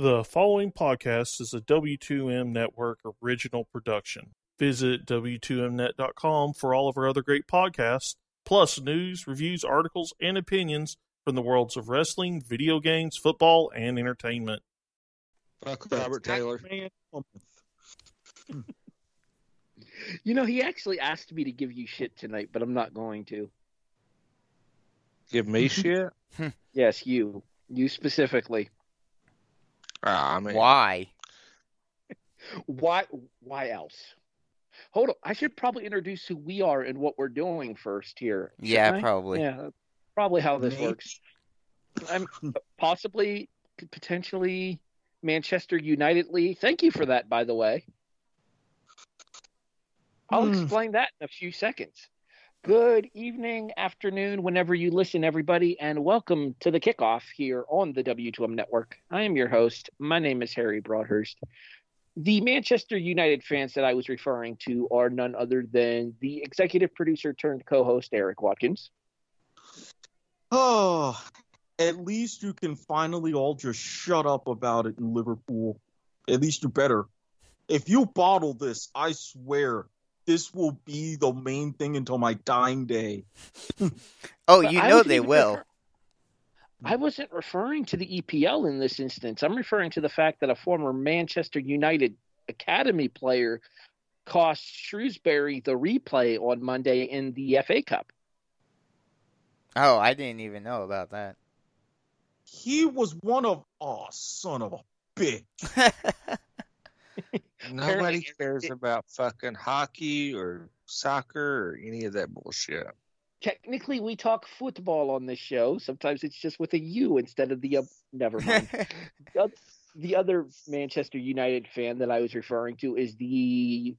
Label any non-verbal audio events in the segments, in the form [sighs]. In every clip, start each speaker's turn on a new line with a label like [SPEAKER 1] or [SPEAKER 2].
[SPEAKER 1] The following podcast is a W2M Network original production. Visit W2Mnet.com for all of our other great podcasts, plus news, reviews, articles, and opinions from the worlds of wrestling, video games, football, and entertainment.
[SPEAKER 2] Fuck Robert Taylor.
[SPEAKER 3] You know, he actually asked me to give you shit tonight, but I'm not going to.
[SPEAKER 2] Give me [laughs] shit? Hmm.
[SPEAKER 3] Yes, you. You specifically.
[SPEAKER 2] Ah, I mean,
[SPEAKER 4] Why?
[SPEAKER 3] Why why else? Hold on. I should probably introduce who we are and what we're doing first here.
[SPEAKER 4] Yeah,
[SPEAKER 3] I?
[SPEAKER 4] probably.
[SPEAKER 3] Yeah, probably how this works. I'm possibly potentially Manchester United Lee. Thank you for that, by the way. I'll
[SPEAKER 2] Hmm.
[SPEAKER 3] explain that in a few seconds. Good evening, afternoon, whenever you listen, everybody, and welcome to the kickoff here on the W2M Network. I am your host. My name is Harry Broadhurst. The Manchester United fans that I was referring to are none other than the executive producer turned co host, Erik Watkins.
[SPEAKER 5] Oh, at least you can finally all just shut up about it in Liverpool. At least you better. If you bottle this, I swear this will be the main thing until my dying day. [laughs]
[SPEAKER 4] Oh, you
[SPEAKER 3] I
[SPEAKER 4] know they will.
[SPEAKER 3] refer- I wasn't referring to the EPL in this instance. I'm referring to the fact that a former Manchester United academy player cost Shrewsbury the replay on Monday in the FA Cup.
[SPEAKER 4] Oh, I didn't even know about that.
[SPEAKER 5] He was one of oh son of a bitch. [laughs] [laughs]
[SPEAKER 2] nobody
[SPEAKER 3] Apparently-
[SPEAKER 2] cares about fucking hockey or soccer or any of that bullshit.
[SPEAKER 3] Technically, we talk football on this show. Sometimes it's just with a U instead of the. Uh, never mind. [laughs] the the other Manchester United fan that I was referring to is the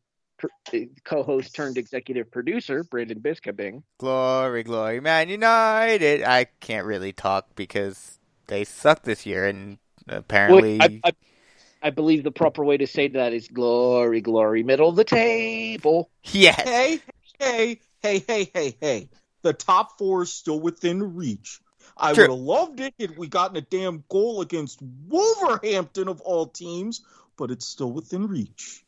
[SPEAKER 3] uh, co-host turned executive producer Brandon Biskobing.
[SPEAKER 4] glory, glory, Man United. I can't really talk because they suck this year, and apparently,
[SPEAKER 3] Well, I, I, I believe the proper way to say that is glory, glory, middle of the table.
[SPEAKER 4] yes.
[SPEAKER 5] Hey, hey, hey, hey, hey, hey. The top four is still within reach. I
[SPEAKER 4] True.
[SPEAKER 5] would have loved it if we gotten a damn goal against Wolverhampton of all teams, but it's still within reach.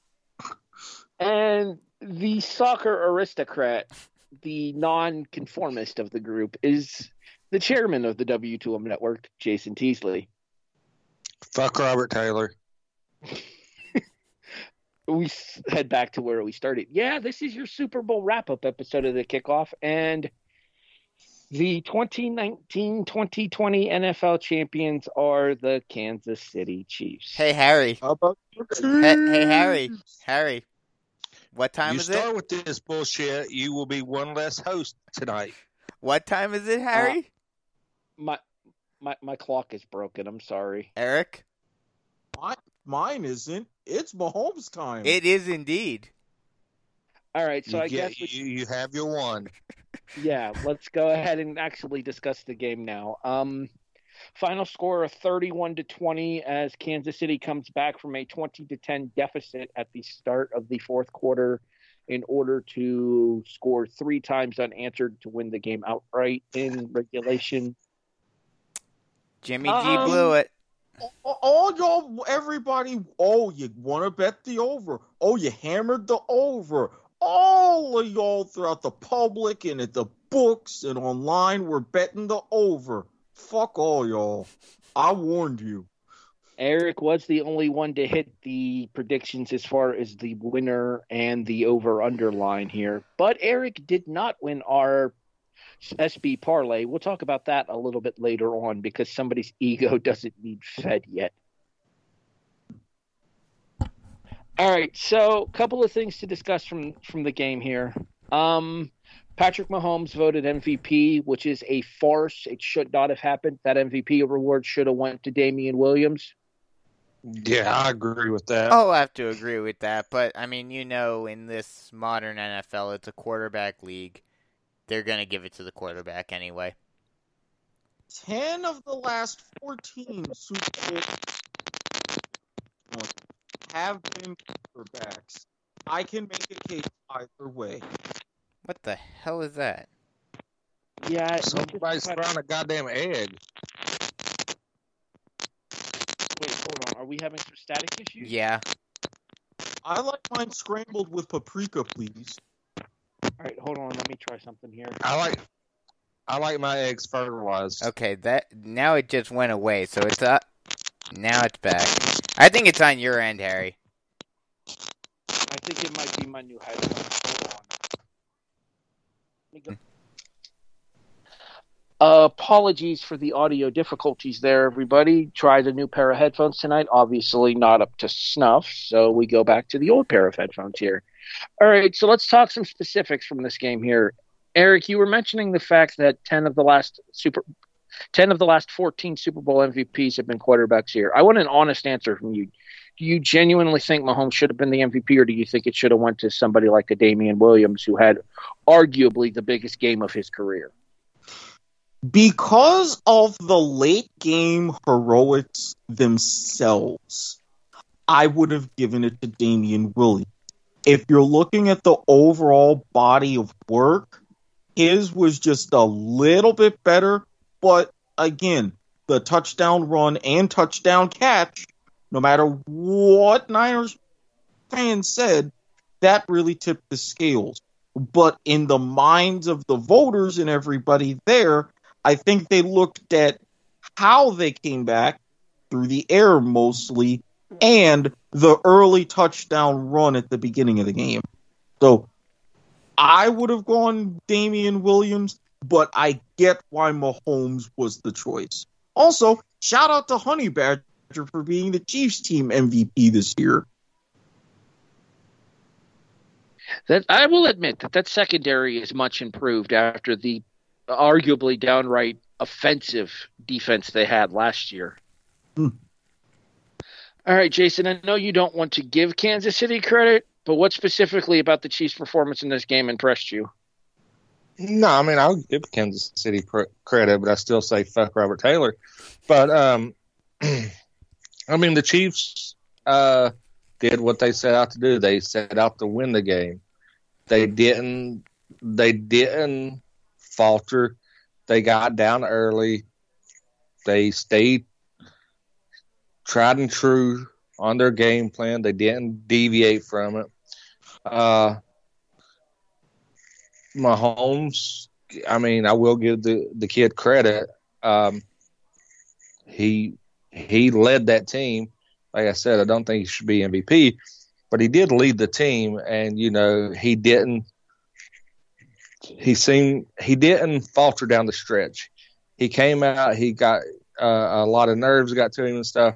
[SPEAKER 3] And the soccer aristocrat, the non-conformist of the group, is the chairman of the W2M network, Jason Teasley.
[SPEAKER 2] Fuck Robert Taylor. [laughs]
[SPEAKER 3] we head back to where we started. Yeah, this is your Super Bowl wrap up episode of the kickoff. And the 2019 2020 NFL champions are the Kansas City Chiefs.
[SPEAKER 4] Hey, Harry.
[SPEAKER 5] How about
[SPEAKER 4] Hey, hey, Harry. Harry. What time
[SPEAKER 2] you
[SPEAKER 4] is
[SPEAKER 2] start
[SPEAKER 4] it?
[SPEAKER 2] with this bullshit, you will be one less host tonight.
[SPEAKER 4] What time is it, uh, Harry?
[SPEAKER 3] My, my, my clock is broken. I'm sorry.
[SPEAKER 4] Erik?
[SPEAKER 5] Mi- Mine isn't. It's Mahomes time.
[SPEAKER 4] It is indeed.
[SPEAKER 3] All right, so
[SPEAKER 2] you,
[SPEAKER 3] I
[SPEAKER 2] get-
[SPEAKER 3] guess we,
[SPEAKER 2] you, you have your one. [laughs]
[SPEAKER 3] yeah, let's go ahead and actually discuss the game now. Um, final score of 31 to 20 as Kansas City comes back from a 20 to 10 deficit at the start of the fourth quarter in order to score three times unanswered to win the game outright in regulation.
[SPEAKER 4] Jimmy G
[SPEAKER 3] Um,
[SPEAKER 4] blew it.
[SPEAKER 5] All all y'all, everybody, oh, you want to bet the over. Oh, you hammered the over. All of y'all throughout the public and at the books and online were betting the over. Fuck all y'all. I warned you.
[SPEAKER 3] Erik was the only one to hit the predictions as far as the winner and the over underline here. But Erik did not win our SB parlay. We'll talk about that a little bit later on because somebody's [laughs] ego doesn't need fed yet. All right, so a couple of things to discuss from from the game here. Um, Patrick Mahomes voted MVP, which is a farce. It should not have happened. That MVP award should have went to Damien Williams.
[SPEAKER 2] Yeah, I agree with that.
[SPEAKER 4] Oh, I have to agree with that. But, I mean, you know, in this modern NFL, it's a quarterback league. They're going to give it to the quarterback anyway.
[SPEAKER 5] 10 of the last 14 Super Bowl have been quarterbacks. I can make a case either way.
[SPEAKER 4] What the hell is that?
[SPEAKER 3] Yeah,
[SPEAKER 2] Somebody's
[SPEAKER 3] just-
[SPEAKER 2] throwing a goddamn egg.
[SPEAKER 3] Wait, hold on. Are we having some static issues?
[SPEAKER 4] Yeah.
[SPEAKER 5] I like mine scrambled with paprika, please.
[SPEAKER 3] All right, hold on. Let me try something here.
[SPEAKER 2] I like I like my eggs fertilized.
[SPEAKER 4] Okay, that now it just went away, so it's up. Now it's back. I think it's on your end, Harry.
[SPEAKER 3] I think it might be my new headphones. Hold on. Let me go. Uh, apologies for the audio difficulties there, everybody. Tried a new pair of headphones tonight. Obviously, not up to snuff, so we go back to the old pair of headphones here. All right, so let's talk some specifics from this game here. Erik, you were mentioning the fact that ten of the last super, ten of the last fourteen Super Bowl MVPs have been quarterbacks here. I want an honest answer from you. Do you genuinely think Mahomes should have been the MVP, or do you think it should have went to somebody like a Damien Williams, who had arguably the biggest game of his career?
[SPEAKER 5] Because of the late game heroics themselves, I would have given it to Damien Williams. If you're looking at the overall body of work, his was just a little bit better, but again, the touchdown run and touchdown catch, no matter what Niners fans said, that really tipped the scales. But in the minds of the voters and everybody there, I think they looked at how they came back through the air mostly and the early touchdown run at the beginning of the game. So I would have gone Damien Williams, but I get why Mahomes was the choice. Also, shout out to Honey Badger for being the Chiefs team MVP this year.
[SPEAKER 3] That I will admit that that secondary is much improved after the arguably downright offensive defense they had last year.
[SPEAKER 5] Hmm.
[SPEAKER 3] All right, Jason, I know you don't want to give Kansas City credit, but what specifically about the Chiefs' performance in this game impressed you?
[SPEAKER 2] No, I mean I'll give Kansas City pr- credit, but I still say fuck Robert Taylor. But um, [clears throat] I mean the Chiefs uh, did what they set out to do. They set out to win the game. They didn't. They didn't falter. They got down early. They stayed tried and true on their game plan. They didn't deviate from it. Uh, Mahomes, I mean, I will give the, the kid credit. Um, he he led that team. Like I said, I don't think he should be MVP, but he did lead the team, and you know he didn't. He seemed he didn't falter down the stretch. He came out. He got uh, a lot of nerves got to him and stuff.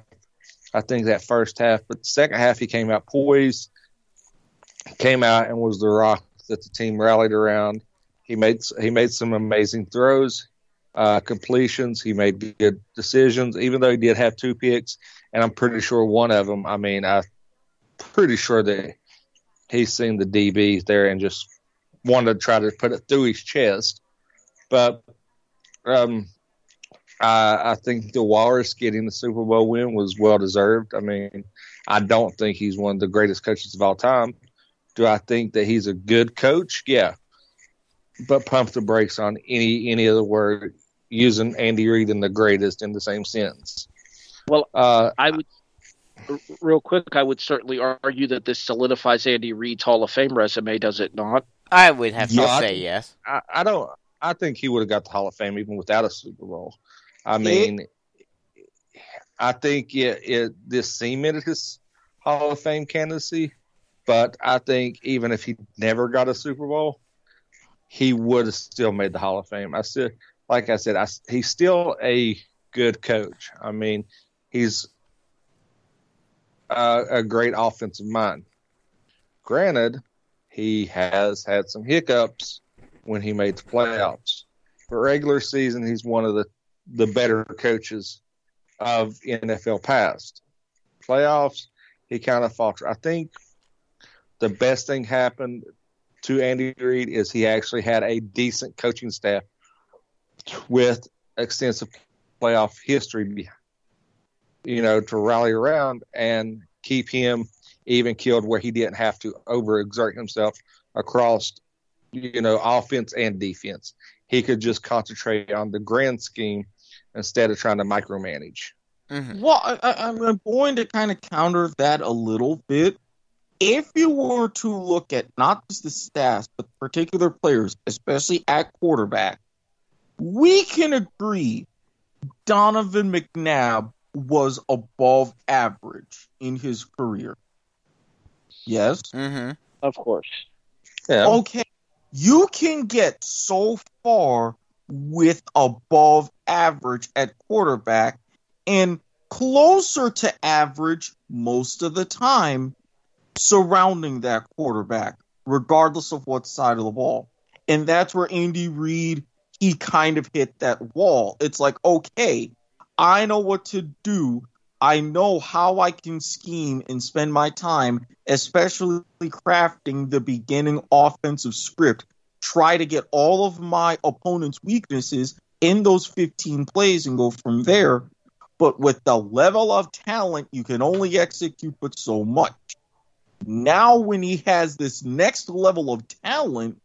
[SPEAKER 2] I think that first half, but the second half he came out poised, came out and was the rock that the team rallied around. He made he made some amazing throws, uh, completions. He made good decisions, even though he did have two picks, and I'm pretty sure one of them. I mean, I'm pretty sure that he's seen the DB there and just wanted to try to put it through his chest. But um, I, I think the Walrus getting the Super Bowl win was well deserved. I mean, I don't think he's one of the greatest coaches of all time. Do I think that he's a good coach? Yeah, but pump the brakes on any any other word using Andy Reid and the greatest in the same sentence.
[SPEAKER 3] Well,
[SPEAKER 2] Uh,
[SPEAKER 3] I would, real quick, I would certainly argue that this solidifies Andy Reid's Hall of Fame resume, does it not?
[SPEAKER 4] I would have to
[SPEAKER 2] I-
[SPEAKER 4] say yes.
[SPEAKER 2] I, I don't. I think he would have got the Hall of Fame even without a Super Bowl. I mean, I think it, it this cemented his Hall of Fame candidacy. But I think even if he never got a Super Bowl, he would have still made the Hall of Fame. I still, like I said, I, he's still a good coach. I mean, he's a, a great offensive mind. Granted, he has had some hiccups when he made the playoffs. But regular season, he's one of the, the better coaches of NFL past. Playoffs, he kind of faltered. I think the best thing happened to Andy Reid is he actually had a decent coaching staff with extensive playoff history, you know, to rally around and keep him even killed where he didn't have to overexert himself across, you know, offense and defense. He could just concentrate on the grand scheme instead of trying to micromanage.
[SPEAKER 4] Mhm.
[SPEAKER 5] Well, I, I, I'm going to kind of counter that a little bit. If you were to look at not just the stats, but particular players, especially at quarterback, we can agree Donovan McNabb was above average in his career. Yes.
[SPEAKER 4] Mm-hmm.
[SPEAKER 3] Of course.
[SPEAKER 2] Yeah.
[SPEAKER 5] Okay. You can get so far with above average at quarterback and closer to average most of the time surrounding that quarterback, regardless of what side of the ball. And that's where Andy Reid, he kind of hit that wall. It's like, okay, I know what to do. I know how I can scheme and spend my time, especially crafting the beginning offensive script. Try to get all of my opponent's weaknesses in those 15 plays and go from there. But with the level of talent, you can only execute but so much. Now, when he has this next level of talent,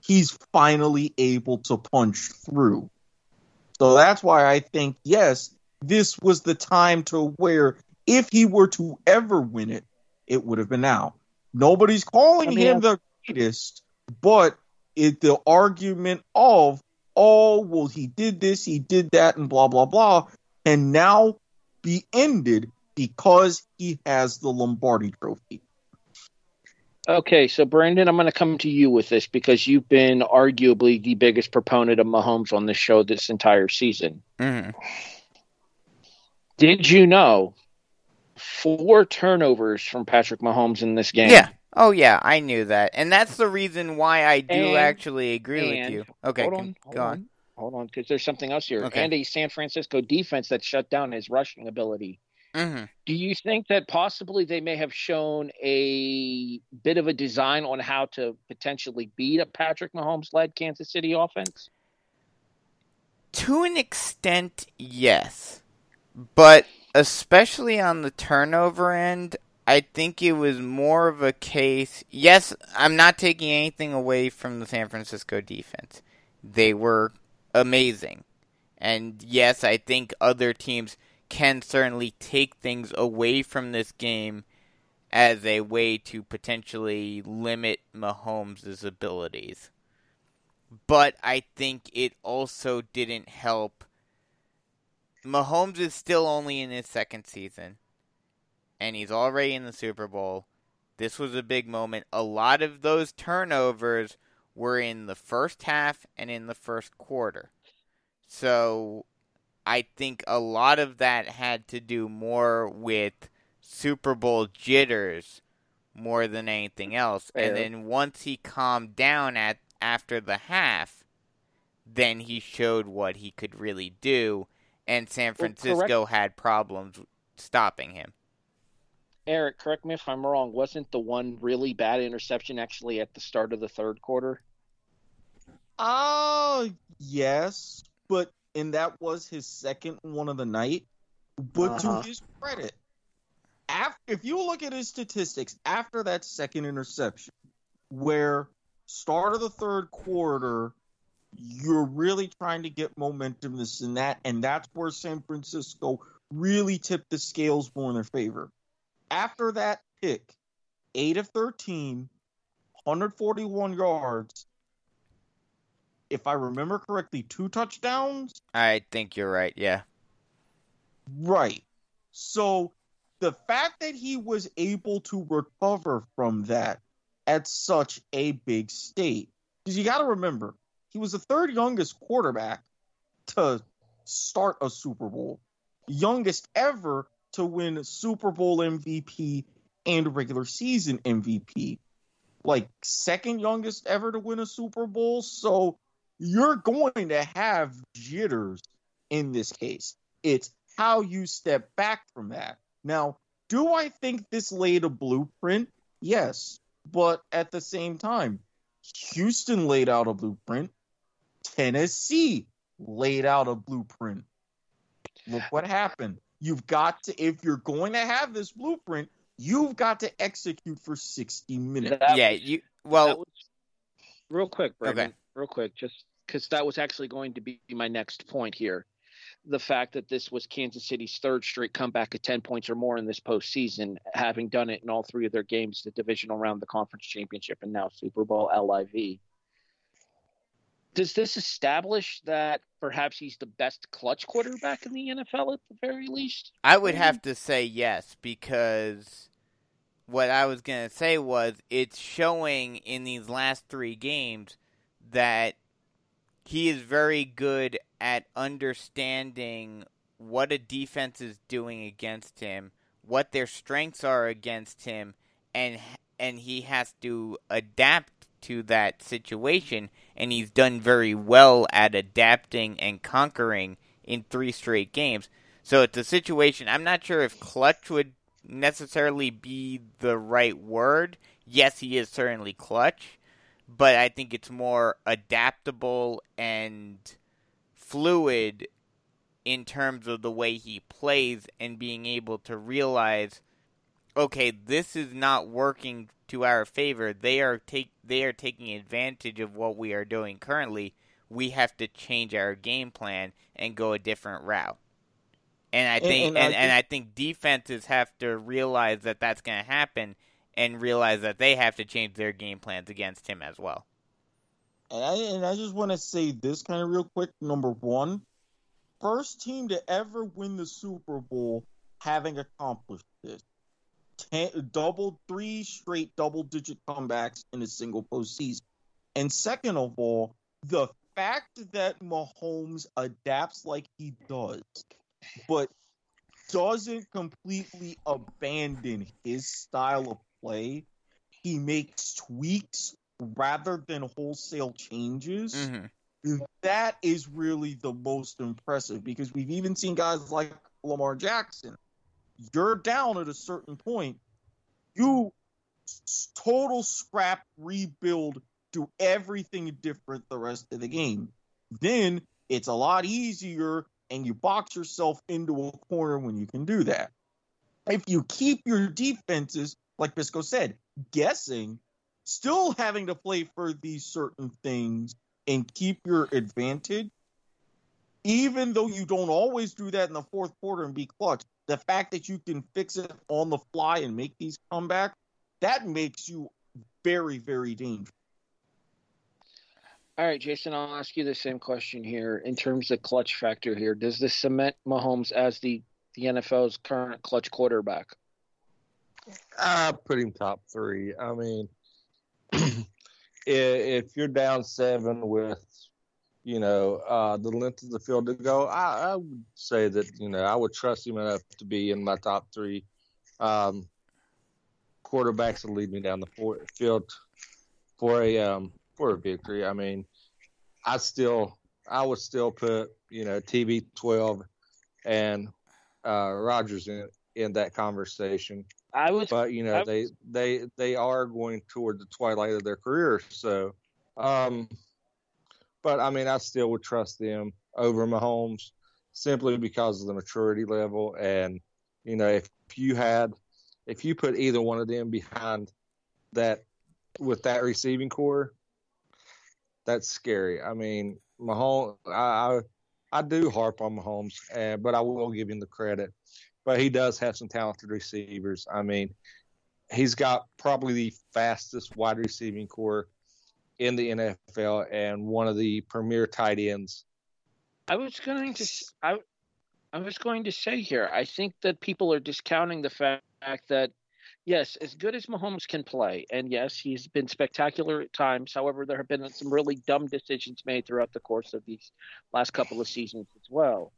[SPEAKER 5] he's finally able to punch through. So that's why I think, yes, this was the time to where if he were to ever win it, it would have been now. Nobody's calling
[SPEAKER 3] I mean,
[SPEAKER 5] him the greatest, but it the argument of, oh, well, he did this, he did that, and blah, blah, blah, and now be ended because he has the Lombardi trophy.
[SPEAKER 3] Okay, so Brandon, I'm going to come to you with this because you've been arguably the biggest proponent of Mahomes on this show this entire season.
[SPEAKER 4] Mm-hmm.
[SPEAKER 3] Did you know four turnovers from Patrick Mahomes in this game?
[SPEAKER 4] Yeah. Oh yeah, I knew that, and that's the reason why I do
[SPEAKER 3] And-
[SPEAKER 4] actually agree with you. Okay,
[SPEAKER 3] hold on, hold
[SPEAKER 4] go on.
[SPEAKER 3] on, hold on, because there's something else here.
[SPEAKER 4] Okay.
[SPEAKER 3] And a San Francisco defense that shut down his rushing ability.
[SPEAKER 4] Mm-hmm.
[SPEAKER 3] Do you think that possibly they may have shown a bit of a design on how to potentially beat a Patrick Mahomes led Kansas City offense?
[SPEAKER 4] To an extent, yes. But especially on the turnover end, I think it was more of a case. Yes, I'm not taking anything away from the San Francisco defense. They were amazing. And yes, I think other teams can certainly take things away from this game as a way to potentially limit Mahomes' abilities. But I think it also didn't help. Mahomes is still only in his second season, and he's already in the Super Bowl. This was a big moment. A lot of those turnovers were in the first half and in the first quarter. So I think a lot of that had to do more with Super Bowl jitters more than anything else. And then once he calmed down at after the half, then he showed what he could really do and San
[SPEAKER 3] Well,
[SPEAKER 4] Francisco had problems stopping him.
[SPEAKER 3] Eric, correct me if I'm wrong. Wasn't the one really bad interception actually at the start of the third quarter?
[SPEAKER 5] Oh, yes, but and that was his second one of the night. But
[SPEAKER 3] Uh-huh.
[SPEAKER 5] to his credit, after, if you look at his statistics after that second interception, where start of the third quarter, you're really trying to get momentum, this and that, and that's where San Francisco really tipped the scales more in their favor. After that pick, 8 of 13, 141 yards, if I remember correctly, two touchdowns.
[SPEAKER 4] I think you're right, yeah.
[SPEAKER 5] Right. So the fact that he was able to recover from that at such a big state, because you got to remember, he was the third youngest quarterback to start a Super Bowl, youngest ever to win Super Bowl MVP and regular season MVP, like second youngest ever to win a Super Bowl. So you're going to have jitters in this case. It's how you step back from that. Now, do I think this laid a blueprint? Yes. But at the same time, Houston laid out a blueprint. Tennessee laid out a blueprint. Look what happened. You've got to, if you're going to have this blueprint, you've got to execute for 60 minutes.
[SPEAKER 3] That
[SPEAKER 4] yeah,
[SPEAKER 3] was-
[SPEAKER 4] you well,
[SPEAKER 3] was, real quick, Brandon,
[SPEAKER 4] Okay.
[SPEAKER 3] real quick, just because that was actually going to be my next point here. the fact that this was Kansas City's third straight comeback of 10 points or more in this postseason, having done it in all three of their games the divisional round, the conference championship, and now Super Bowl LIV. Does this establish that perhaps he's the best clutch quarterback in the NFL at the very least?
[SPEAKER 4] I would have to say yes because what I was going to say was it's showing in these last three games that he is very good at understanding what a defense is doing against him, what their strengths are against him, and and he has to adapt to that situation and he's done very well at adapting and conquering in three straight games. So it's a situation I'm not sure if clutch would necessarily be the right word. Yes, he is certainly clutch, but I think it's more adaptable and fluid in terms of the way he plays and being able to realize okay, this is not working to our favor. They are take they are taking advantage of what we are doing currently. We have to change our game plan and go a different route. And I think and, and, and, I, think, and I think defenses have to realize that that's going to happen and realize that they have to change their game plans against him as well.
[SPEAKER 5] And I, and I just want to say this kind of real quick. Number one, first team to ever win the Super Bowl having accomplished this. Ten, double three straight double digit comebacks in a single postseason. And second of all, the fact that Mahomes adapts like he does, but doesn't completely abandon his style of play. He makes tweaks rather than wholesale changes. Mm-hmm. That is really the most impressive because we've even seen guys like Lamar Jackson. You're down at a certain point. You total scrap, rebuild, do everything different the rest of the game. Then it's a lot easier and you box yourself into a corner when you can do that. If you keep your defenses, like Bisco said, guessing, still having to play for these certain things and keep your advantage, even though you don't always do that in the fourth quarter and be clutch, the fact that you can fix it on the fly and make these comebacks, that makes you very, very dangerous.
[SPEAKER 3] All right, Jason, I'll ask you the same question here. In terms of clutch factor here, does this cement Mahomes as the, the NFL's current clutch quarterback?
[SPEAKER 2] I put him top three. I mean, [clears throat] if you're down seven with, you know, uh, the length of the field to go, I, I, would say that, you know, I would trust him enough to be in my top three um, quarterbacks to lead me down the field for a um, for a victory. I mean, I still I would still put you know TB12 and uh, Rodgers in in that conversation.
[SPEAKER 3] I was,
[SPEAKER 2] but you know
[SPEAKER 3] I,
[SPEAKER 2] they they they are going toward the twilight of their career. So, um, but I mean, I still would trust them over Mahomes simply because of the maturity level. And you know, if you had if you put either one of them behind that with that receiving core, that's scary. I mean, Mahomes, I, I, I do harp on Mahomes, uh, but I will give him the credit. But he does have some talented receivers. I mean, he's got probably the fastest wide receiving core in the NFL and one of the premier tight ends.
[SPEAKER 3] I was going to I, I was going to say here. I think that people are discounting the fact that yes, as good as Mahomes can play, and yes, he's been spectacular at times. However, there have been some really dumb decisions made throughout the course of these last couple of seasons as well.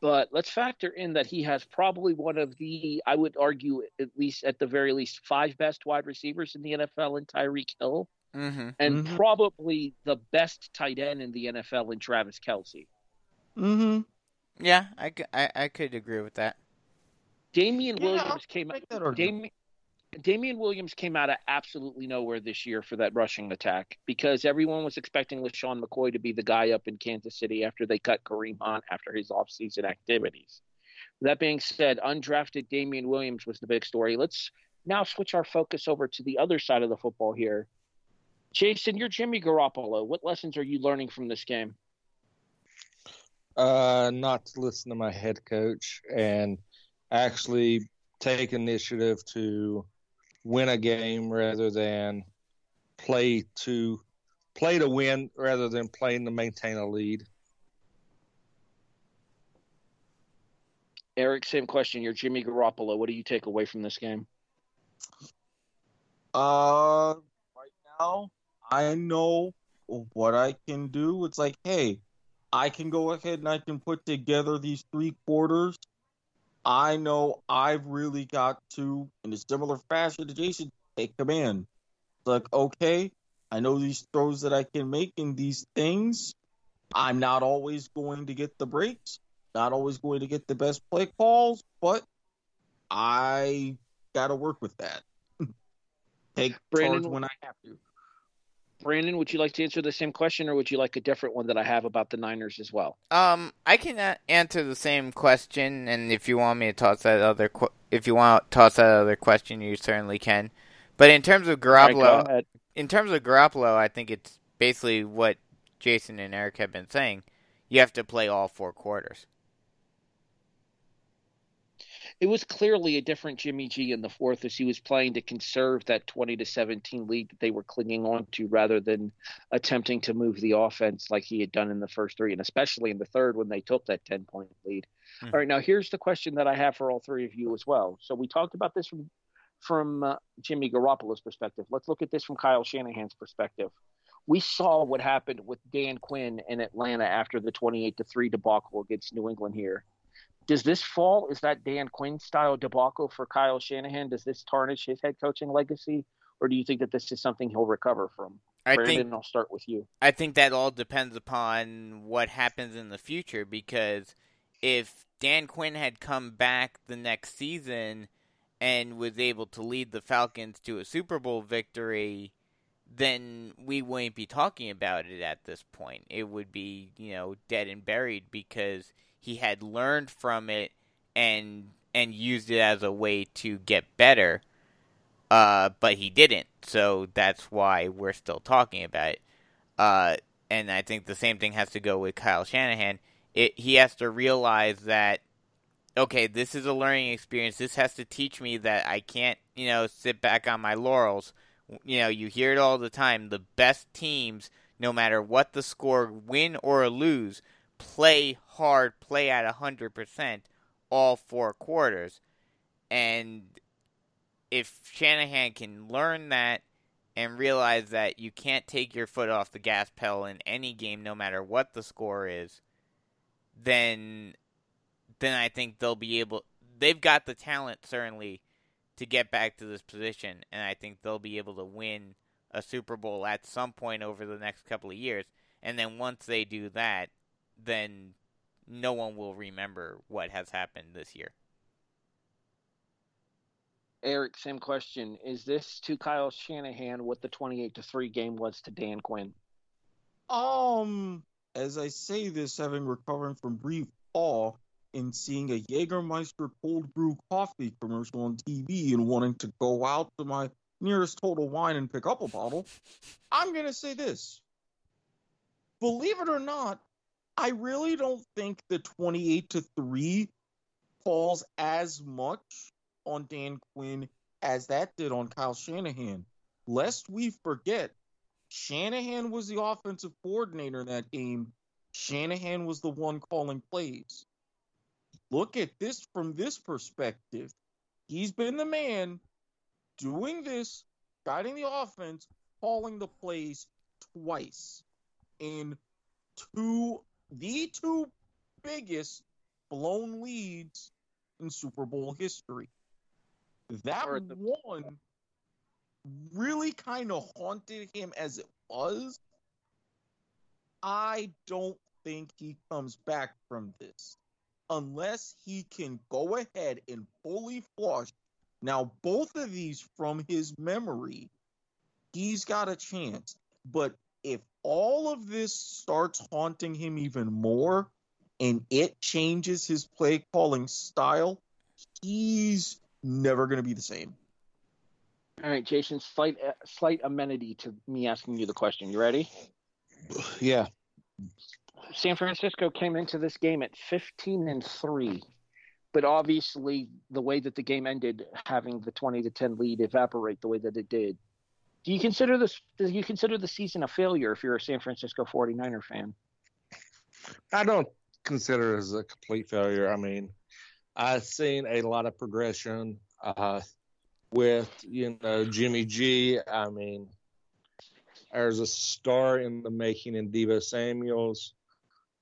[SPEAKER 3] But let's factor in that he has probably one of the, I would argue, at least at the very least, five best wide receivers in the NFL in Tyreek Hill, mm-hmm. and mm-hmm. probably the best tight end in the NFL in Travis Kelce.
[SPEAKER 5] Mm-hmm.
[SPEAKER 4] Yeah, I, I, I could agree with that.
[SPEAKER 3] Damien yeah, Williams came out. Damien, Damien Williams came out of absolutely nowhere this year for that rushing attack because everyone was expecting LeSean McCoy to be the guy up in Kansas City after they cut Kareem Hunt after his offseason activities. That being said, undrafted Damien Williams was the big story. Let's now switch our focus over to the other side of the football here. Jason, you're Jimmy Garoppolo. What lessons are you learning from this game?
[SPEAKER 2] Uh, not to listen to my head coach and actually take initiative to win a game rather than play to play to win rather than playing to maintain a lead.
[SPEAKER 3] Erik, same question. You're Jimmy Garoppolo. What do you take away from this game?
[SPEAKER 5] Uh, right now, I know what I can do. It's like, hey, I can go ahead and I can put together these three quarters. I know I've really got to, in a similar fashion to Jason, take command. It's like, okay, I know these throws that I can make and these things. I'm not always going to get the breaks, not always going to get the best play calls, but I got to work with that. [laughs] Take
[SPEAKER 3] Brandon-
[SPEAKER 5] charge when I have to.
[SPEAKER 3] Brandon, would you like to answer the same question, or would you like a different one that I have about the Niners as well?
[SPEAKER 4] Um, I can answer the same question, and if you want me to toss that other, qu- if you want to toss that other question, you certainly can. But in terms of
[SPEAKER 3] right,
[SPEAKER 4] Garoppolo,
[SPEAKER 3] ahead.
[SPEAKER 4] in terms of Garoppolo, I think it's basically what Jason and Erik have been saying. You have to play all four quarters.
[SPEAKER 3] It was clearly a different Jimmy G in the fourth as he was playing to conserve that 20 to 17 lead that they were clinging on to rather than attempting to move the offense like he had done in the first three and especially in the third when they took that 10 point lead.
[SPEAKER 4] Mhm.
[SPEAKER 3] All right, now here's the question that I have for all three of you as well. So we talked about this from from uh, Jimmy Garoppolo's perspective. Let's look at this from Kyle Shanahan's perspective. We saw what happened with Dan Quinn in Atlanta after the 28 to 3 debacle against New England here. Does this fall? Is that Dan Quinn style debacle for Kyle Shanahan? Does this tarnish his head coaching legacy, or do you think that this is something he'll recover from?
[SPEAKER 4] I
[SPEAKER 3] Brandon,
[SPEAKER 4] think
[SPEAKER 3] I'll start with you.
[SPEAKER 4] I think that all depends upon what happens in the future because if Dan Quinn had come back the next season and was able to lead the Falcons to a Super Bowl victory, then we wouldn't be talking about it at this point. It would be, you know, dead and buried because he had learned from it and and used it as a way to get better. Uh, but he didn't, so that's why we're still talking about it. Uh, and I think the same thing has to go with Kyle Shanahan. It, he has to realize that, okay, this is a learning experience. This has to teach me that I can't, you know, sit back on my laurels. You know, you hear it all the time. The best teams, no matter what the score, win or lose, play hard, play at 100% all four quarters. And if Shanahan can learn that and realize that you can't take your foot off the gas pedal in any game no matter what the score is, then then I think they'll be able they've got the talent certainly to get back to this position and I think they'll be able to win a Super Bowl at some point over the next couple of years. And then once they do that, then no one will remember what has happened this year.
[SPEAKER 3] Erik, same question. Is this to Kyle Shanahan what the 28 to 3 game was to Dan Quinn?
[SPEAKER 5] Um, as I say this, having recovered from brief awe in seeing a Jägermeister cold brew coffee commercial on TV and wanting to go out to my nearest Total Wine and pick up a bottle, I'm gonna say this. Believe it or not, I really don't think the 28 to 3 falls as much on Dan Quinn as that did on Kyle Shanahan. Lest we forget, Shanahan was the offensive coordinator in that game. Shanahan was the one calling plays. Look at this from this perspective. He's been the man doing this, guiding the offense, calling the plays twice in two the two biggest blown leads in Super Bowl history. That
[SPEAKER 3] the-
[SPEAKER 5] one really kind of haunted him as it was. I don't think he comes back from this unless he can go ahead and fully flush. Now, both of these from his memory, he's got a chance. But if all of this starts haunting him even more and it changes his play calling style, he's never going to be the same.
[SPEAKER 3] All right, Jason, slight uh, slight amenity to me asking you the question. You ready? [sighs]
[SPEAKER 2] Yeah.
[SPEAKER 3] San Francisco came into this game at 15 and 3. But obviously, the way that the game ended, having the 20 to 10 lead evaporate the way that it did, do you consider this? Do you consider the season a failure if you're a San Francisco 49er fan?
[SPEAKER 2] I don't consider it as a complete failure. I mean, I've seen a lot of progression uh, with you know Jimmy G. I mean, there's a star in the making in Deebo Samuels.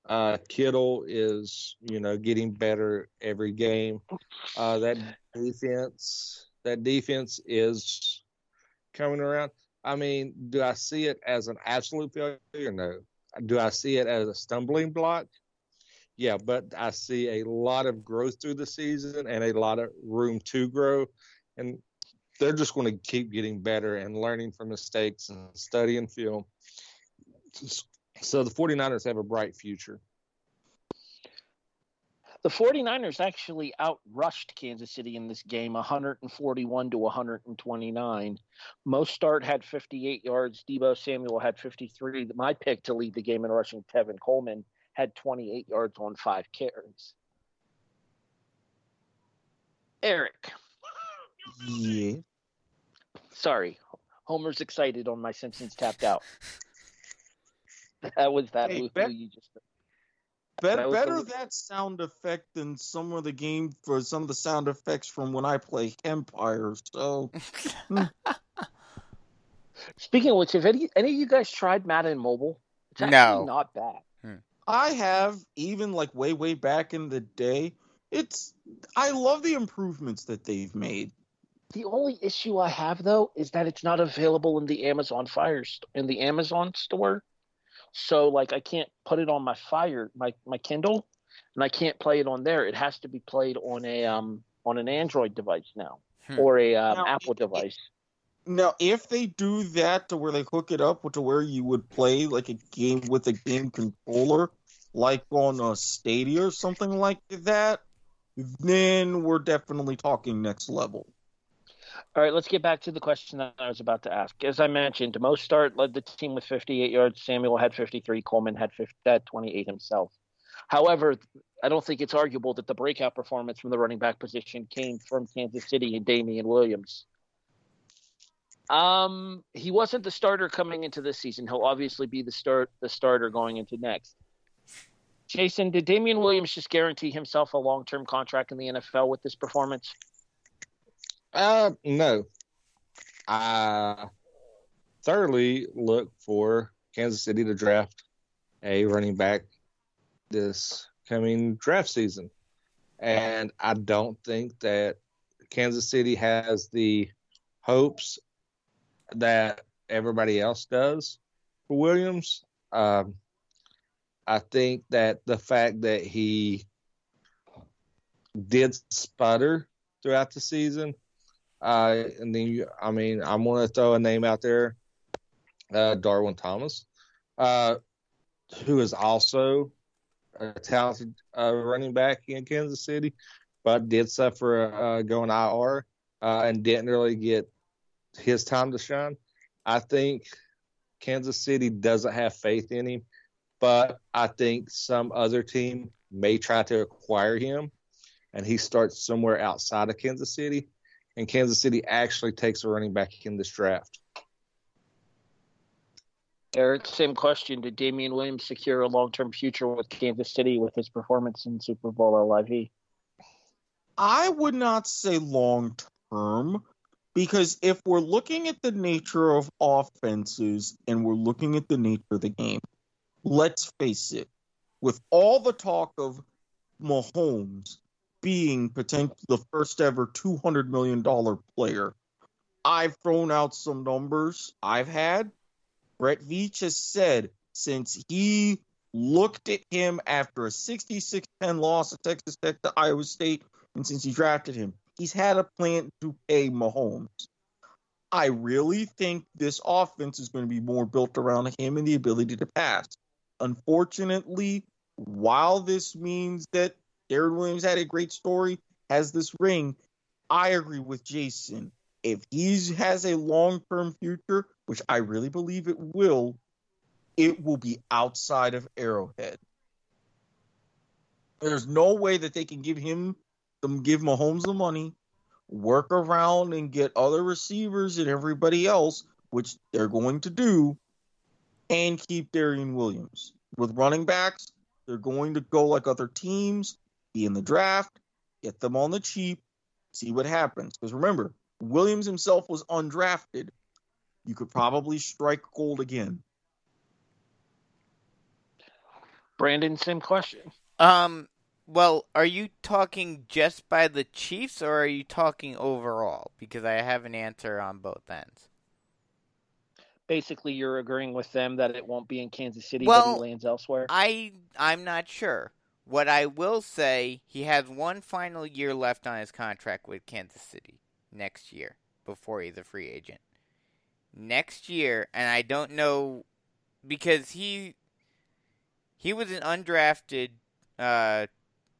[SPEAKER 2] Uh, Kittle is, you know, getting better every game. Uh, that defense, that defense is coming around. I mean, do I see it as an absolute failure? No. Do I see it as a stumbling block? Yeah, but I see a lot of growth through the season and a lot of room to grow. And they're just going to keep getting better and learning from mistakes and studying film. So the 49ers have a bright future.
[SPEAKER 3] The 49ers actually outrushed Kansas City in this game 141 to 129. Mostert had 58 yards. Deebo Samuel had 53. My pick to lead the game in rushing, Tevin Coleman, had 28 yards on five carries. Erik.
[SPEAKER 5] Yeah.
[SPEAKER 3] Sorry. Homer's excited on my Simpsons tapped out. That was that
[SPEAKER 5] Hey,
[SPEAKER 3] who-
[SPEAKER 5] bet-
[SPEAKER 3] who you just
[SPEAKER 5] Bet,
[SPEAKER 3] That
[SPEAKER 5] better
[SPEAKER 3] the-
[SPEAKER 5] that sound effect than some of the game for some of the sound effects from when I play Empire. So hmm.
[SPEAKER 3] Speaking of which, have any any of you guys tried Madden Mobile? It's actually
[SPEAKER 4] No.
[SPEAKER 3] not bad. Hmm.
[SPEAKER 5] I have even like way way back in the day. It's I love the improvements that they've made.
[SPEAKER 3] The only issue I have though is that it's not available in the Amazon Fire st- in the Amazon store. So like I can't put it on my Fire my my Kindle, and I can't play it on there. It has to be played on a um on an Android device now
[SPEAKER 4] Hmm.
[SPEAKER 3] or a um,
[SPEAKER 5] Now,
[SPEAKER 3] Apple
[SPEAKER 5] it- it-
[SPEAKER 3] device.
[SPEAKER 5] Now, if they do that to where they hook it up to where you would play like a game with a game controller, like on a Stadia or something like that, then we're definitely talking next level.
[SPEAKER 3] All right, let's get back to the question that I was about to ask. As I mentioned, Mostert led the team with 58 yards. Samuel had 53. Coleman had 50, had 28 himself. However, I don't think it's arguable that the breakout performance from the running back position came from Kansas City and Damien Williams. Um, he wasn't the starter coming into this season. He'll obviously be the start the starter going into next. Jason, did Damien Williams just guarantee himself a long term contract in the NFL with this performance?
[SPEAKER 2] Uh, no. I thoroughly look for Kansas City to draft a running back this coming draft season. And I don't think that Kansas City has the hopes that everybody else does for Williams. Um, I think that the fact that he did sputter throughout the season uh, and then you, I mean, I'm going to throw a name out there, uh, Darwin Thompson, uh, who is also a talented uh, running back in Kansas City, but did suffer uh, going IR uh, and didn't really get his time to shine. I think Kansas City doesn't have faith in him, but I think some other team may try to acquire him, and he starts somewhere outside of Kansas City and Kansas City actually takes a running back in this draft.
[SPEAKER 3] Erik, same question. Did Damien Williams secure a long term future with Kansas City with his performance in Super Bowl LIV?
[SPEAKER 5] I would not say long term because if we're looking at the nature of offenses and we're looking at the nature of the game, let's face it, with all the talk of Mahomes being potentially the first ever $200 million player, I've thrown out some numbers I've had. Brett Veach has said since he looked at him after a 66 10 loss at Texas Tech to Iowa State, and since he drafted him, he's had a plan to pay Mahomes. I really think this offense is going to be more built around him and the ability to pass. Unfortunately, while this means that Darren Williams had a great story, has this ring, I agree with Jason. If he has a long term future, which I really believe it will, it will be outside of Arrowhead. There's no way that they can give him them give Mahomes the money, work around and get other receivers and everybody else, which they're going to do, and keep Darian Williams. With running backs, they're going to go like other teams, be in the draft, get them on the cheap, see what happens. Because remember, Williams himself was undrafted. You could probably strike gold again.
[SPEAKER 3] Brandon, same question.
[SPEAKER 4] Um, well, are you talking just by the Chiefs or are you talking overall? Because I have an answer on both ends.
[SPEAKER 3] Basically, you're agreeing with them that it won't be in Kansas City, but
[SPEAKER 4] Well,
[SPEAKER 3] he lands elsewhere.
[SPEAKER 4] I I'm not sure. What I will say, he has one final year left on his contract with Kansas City next year before he's a free agent. Next year, and I don't know because he he was an undrafted uh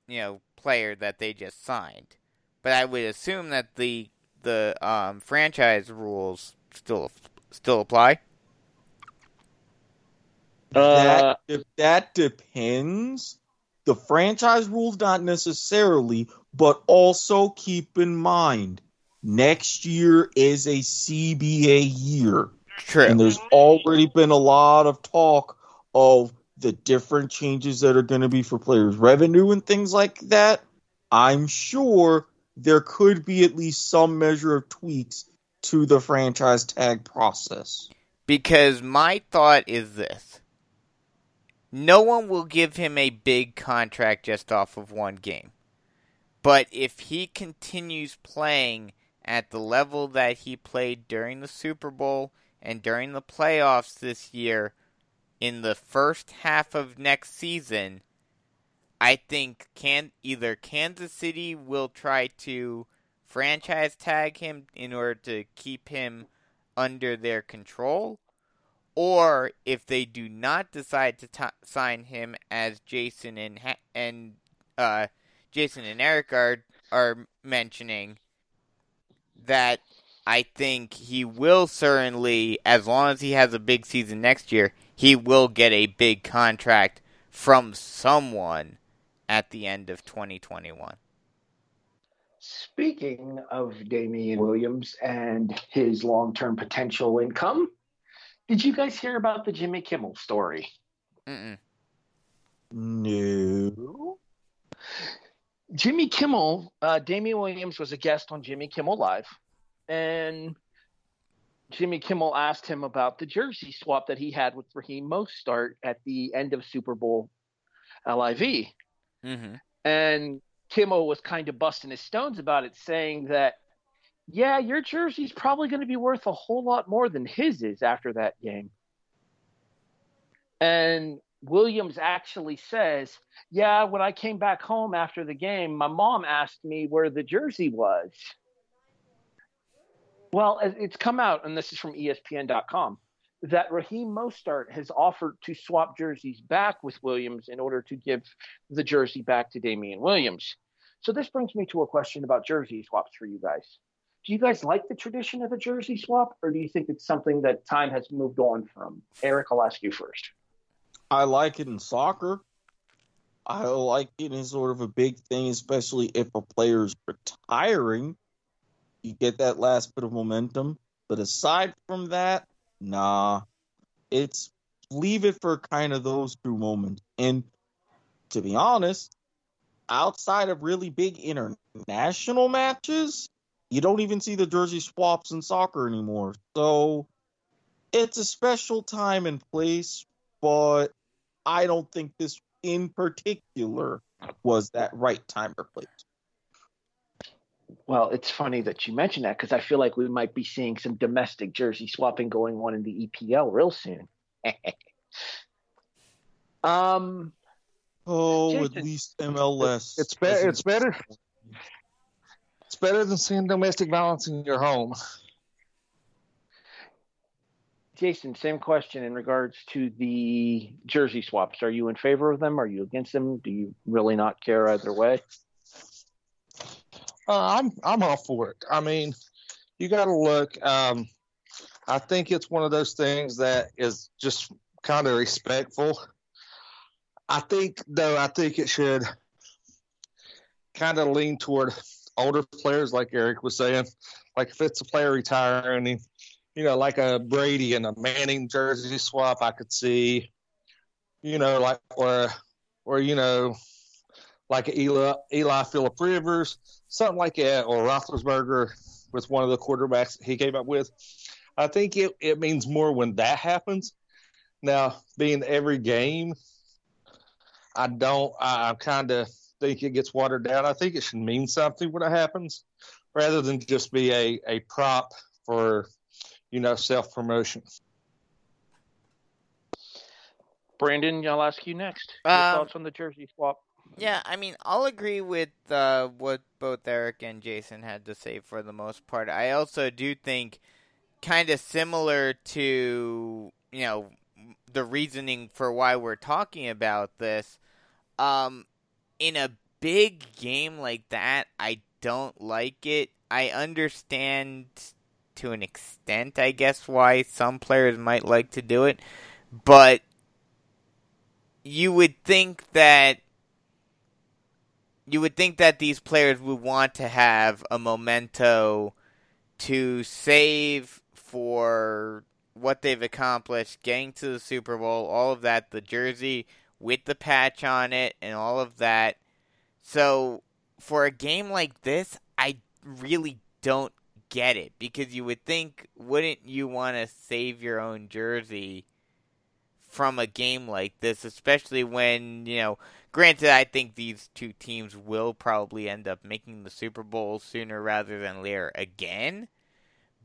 [SPEAKER 4] you know player that they just signed. But I would assume that the the um franchise rules still still apply.
[SPEAKER 3] Uh,
[SPEAKER 5] that, that depends. The franchise rules, not necessarily, but also keep in mind next year is a CBA year.
[SPEAKER 4] True.
[SPEAKER 5] And there's already been a lot of talk of the different changes that are going to be for players' revenue and things like that. I'm sure there could be at least some measure of tweaks to the franchise tag process.
[SPEAKER 4] Because my thought is this no one will give him a big contract just off of one game. But if he continues playing at the level that he played during the Super Bowl and during the playoffs this year in the first half of next season, I think can either Kansas City will try to franchise tag him in order to keep him under their control or if they do not decide to t- sign him as Jason and ha- and uh, Jason and Erik are are mentioning that I think he will certainly as long as he has a big season next year he will get a big contract from someone at the end of 2021
[SPEAKER 3] Speaking of Damien Williams and his long term potential income, did you guys hear about the Jimmy Kimmel story?
[SPEAKER 4] Mm-mm.
[SPEAKER 5] No.
[SPEAKER 3] Jimmy Kimmel, uh, Damien Williams was a guest on Jimmy Kimmel Live, and Jimmy Kimmel asked him about the jersey swap that he had with Raheem Mostert at the end of Super Bowl LIV.
[SPEAKER 4] Mm-hmm.
[SPEAKER 3] And Kimmel was kind of busting his stones about it, saying that, yeah, your jersey's probably going to be worth a whole lot more than his is after that game. And Williams actually says, yeah, when I came back home after the game, my mom asked me where the jersey was. Well, it's come out, and this is from ESPN.com, that Raheem Mostert has offered to swap jerseys back with Williams in order to give the jersey back to Damien Williams. So this brings me to a question about jersey swaps for you guys. Do you guys like the tradition of a jersey swap, or do you think it's something that time has moved on from? Erik, I'll ask you first.
[SPEAKER 5] I like it in soccer. I like it as sort of a big thing, especially if a player's retiring. You get that last bit of momentum. But aside from that, nah. It's leave it for kind of those two moments. And to be honest, outside of really big international matches, you don't even see the jersey swaps in soccer anymore. So it's a special time and place, but I don't think this in particular was that right time or place.
[SPEAKER 3] Well, it's funny that you mentioned that because I feel like we might be seeing some domestic jersey swapping going on in the EPL real soon. [laughs] um,
[SPEAKER 5] Oh, at least MLS.
[SPEAKER 2] It's better. It's better. It's better than seeing domestic violence in your home.
[SPEAKER 3] Jason, same question in regards to the jersey swaps. Are you in favor of them? Are you against them? Do you really not care either way?
[SPEAKER 2] Uh, I'm I'm all for it. I mean, you got to look. Um, I think it's one of those things that is just kind of respectful. I think though, I think it should kind of lean toward older players, like Erik was saying. Like if it's a player retiring, you know, like a Brady and a Manning jersey swap, I could see. You know, like or or you know, like Eli Eli Philip Rivers, something like that, or Roethlisberger with one of the quarterbacks he came up with. I think it, it means more when that happens. Now, being every game, I don't. I, I kind of think it gets watered down. I think it should mean something when it happens, rather than just be a a prop for, you know, self promotion.
[SPEAKER 3] Brandon, I'll ask you next. Your
[SPEAKER 4] Um,
[SPEAKER 3] thoughts on the jersey swap?
[SPEAKER 4] Yeah, I mean, I'll agree with uh, what both Erik and Jason had to say for the most part. I also do think, kind of similar to, you know, the reasoning for why we're talking about this, um, in a big game like that, I don't like it. I understand to an extent, I guess, why some players might like to do it, but you would think that you would think that these players would want to have a memento to save for what they've accomplished, getting to the Super Bowl, all of that, the jersey with the patch on it, and all of that. So, for a game like this, I really don't get it because you would think, wouldn't you want to save your own jersey from a game like this, especially when, you know, granted, I think these two teams will probably end up making the Super Bowl sooner rather than later again.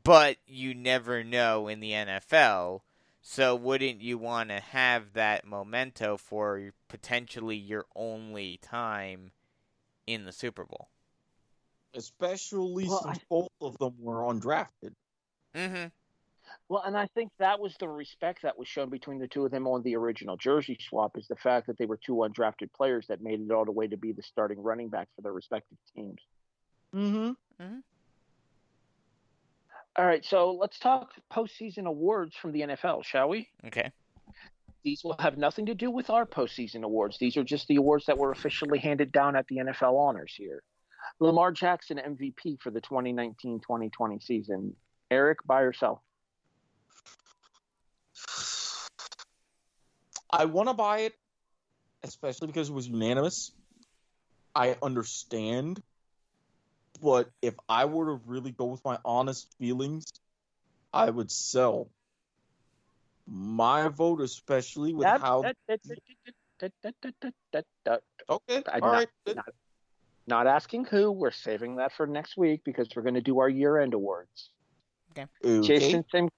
[SPEAKER 4] But you never know in the NFL. So wouldn't you want to have that memento for potentially your only time in the Super Bowl?
[SPEAKER 5] Especially
[SPEAKER 3] Well,
[SPEAKER 5] since
[SPEAKER 3] I-
[SPEAKER 5] both of them were undrafted.
[SPEAKER 4] Mm-hmm.
[SPEAKER 3] Well, and I think that was the respect that was shown between the two of them on the original jersey swap is the fact that they were two undrafted players that made it all the way to be the starting running back for their respective teams.
[SPEAKER 5] Mm-hmm.
[SPEAKER 3] All right, so let's talk postseason awards from the NFL, shall we?
[SPEAKER 4] Okay.
[SPEAKER 3] These will have nothing to do with our postseason awards. These are just the awards that were officially handed down at the NFL honors here. Lamar Jackson MVP for the 2019-2020 season. Erik, buy or sell?
[SPEAKER 5] I want to buy it, especially because it was unanimous. I understand, but if I were to really go with my honest feelings, I would sell. My vote, especially with how. Okay, all right.
[SPEAKER 3] Not, not asking who. We're saving that for next week because we're going to do our year-end awards.
[SPEAKER 5] Okay. okay.
[SPEAKER 3] Jason, same.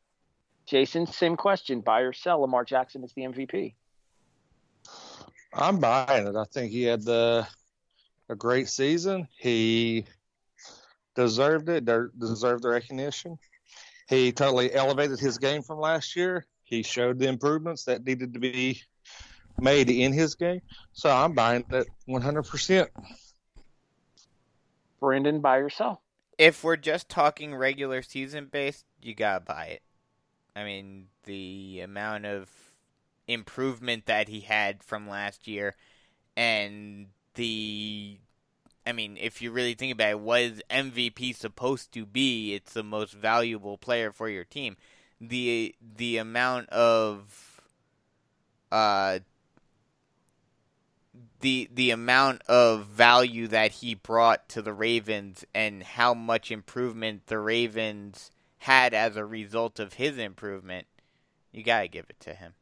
[SPEAKER 3] Jason, same question: buy or sell? Lamar Jackson is the MVP.
[SPEAKER 2] I'm buying it. I think he had the a great season. He deserved it. Deserved the recognition. He totally elevated his game from last year. He showed the improvements that needed to be made in his game. So I'm buying that 100%.
[SPEAKER 3] Brandon, buy yourself.
[SPEAKER 4] If we're just talking regular season based, you gotta buy it. I mean, the amount of improvement that he had from last year, and the, I mean, if you really think about it, what is MVP supposed to be? It's the most valuable player for your team. The the amount of, uh, the the amount of value that he brought to the Ravens and how much improvement the Ravens had as a result of his improvement, you gotta give it to him.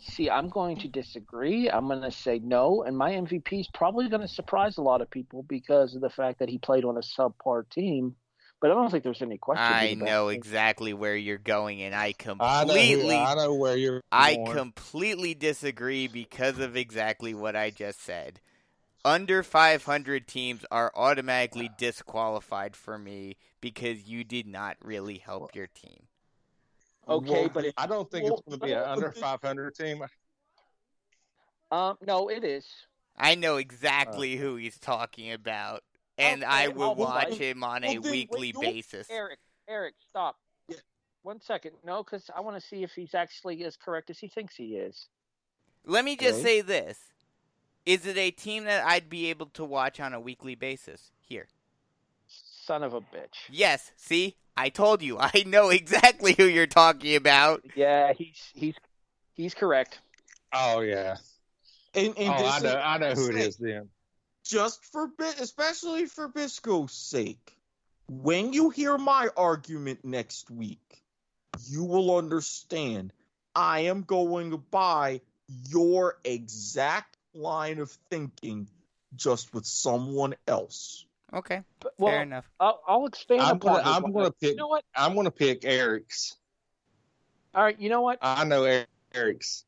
[SPEAKER 3] See, I'm going to disagree. I'm going to say no, and my MVP is probably going to surprise a lot of people because of the fact that he played on a subpar team. But I don't think there's any question.
[SPEAKER 4] I know
[SPEAKER 3] best.
[SPEAKER 4] exactly where you're going, and I
[SPEAKER 2] I know,
[SPEAKER 4] completely,
[SPEAKER 2] I know where you're
[SPEAKER 4] I
[SPEAKER 2] going.
[SPEAKER 4] completely disagree because of exactly what I just said. Under 500 teams are automatically disqualified for me because you did not really help your team.
[SPEAKER 3] Okay,
[SPEAKER 5] Well,
[SPEAKER 3] but if-
[SPEAKER 2] I don't think
[SPEAKER 5] well,
[SPEAKER 2] it's going to be an under
[SPEAKER 5] the-
[SPEAKER 2] 500 team. [laughs]
[SPEAKER 3] Um, no, it is.
[SPEAKER 4] I know exactly who he's talking about, and
[SPEAKER 3] Okay,
[SPEAKER 4] I
[SPEAKER 3] well,
[SPEAKER 4] will
[SPEAKER 3] well,
[SPEAKER 4] watch
[SPEAKER 3] then-
[SPEAKER 4] him on
[SPEAKER 5] well,
[SPEAKER 4] a
[SPEAKER 5] then,
[SPEAKER 4] weekly
[SPEAKER 5] wait,
[SPEAKER 4] basis.
[SPEAKER 3] Erik, Erik, stop. One second. No, because I want to see if he's actually as correct as he thinks he is.
[SPEAKER 4] Let me just
[SPEAKER 5] Okay.
[SPEAKER 4] say this. Is it a team that I'd be able to watch on a weekly basis? Here.
[SPEAKER 3] Son of a bitch.
[SPEAKER 4] Yes, see? I told you. [laughs] I know exactly who you're talking about.
[SPEAKER 3] Yeah, he's he's he's correct.
[SPEAKER 2] Oh yeah.
[SPEAKER 5] And, and
[SPEAKER 2] oh,
[SPEAKER 5] this
[SPEAKER 2] I
[SPEAKER 5] is-
[SPEAKER 2] know. I know who it is. Then.
[SPEAKER 5] Just for bit, especially for Bisco's sake, when you hear my argument next week, you will understand. I am going by your exact line of thinking, just with someone else.
[SPEAKER 4] Okay,
[SPEAKER 3] But, well,
[SPEAKER 4] fair enough.
[SPEAKER 3] I'll, I'll expand
[SPEAKER 2] I'm
[SPEAKER 3] upon
[SPEAKER 2] gonna.
[SPEAKER 3] this
[SPEAKER 2] I'm
[SPEAKER 3] one.
[SPEAKER 2] gonna pick.
[SPEAKER 3] You know what?
[SPEAKER 2] I'm gonna pick Erik's.
[SPEAKER 3] All right. You know what?
[SPEAKER 2] I know Erik's.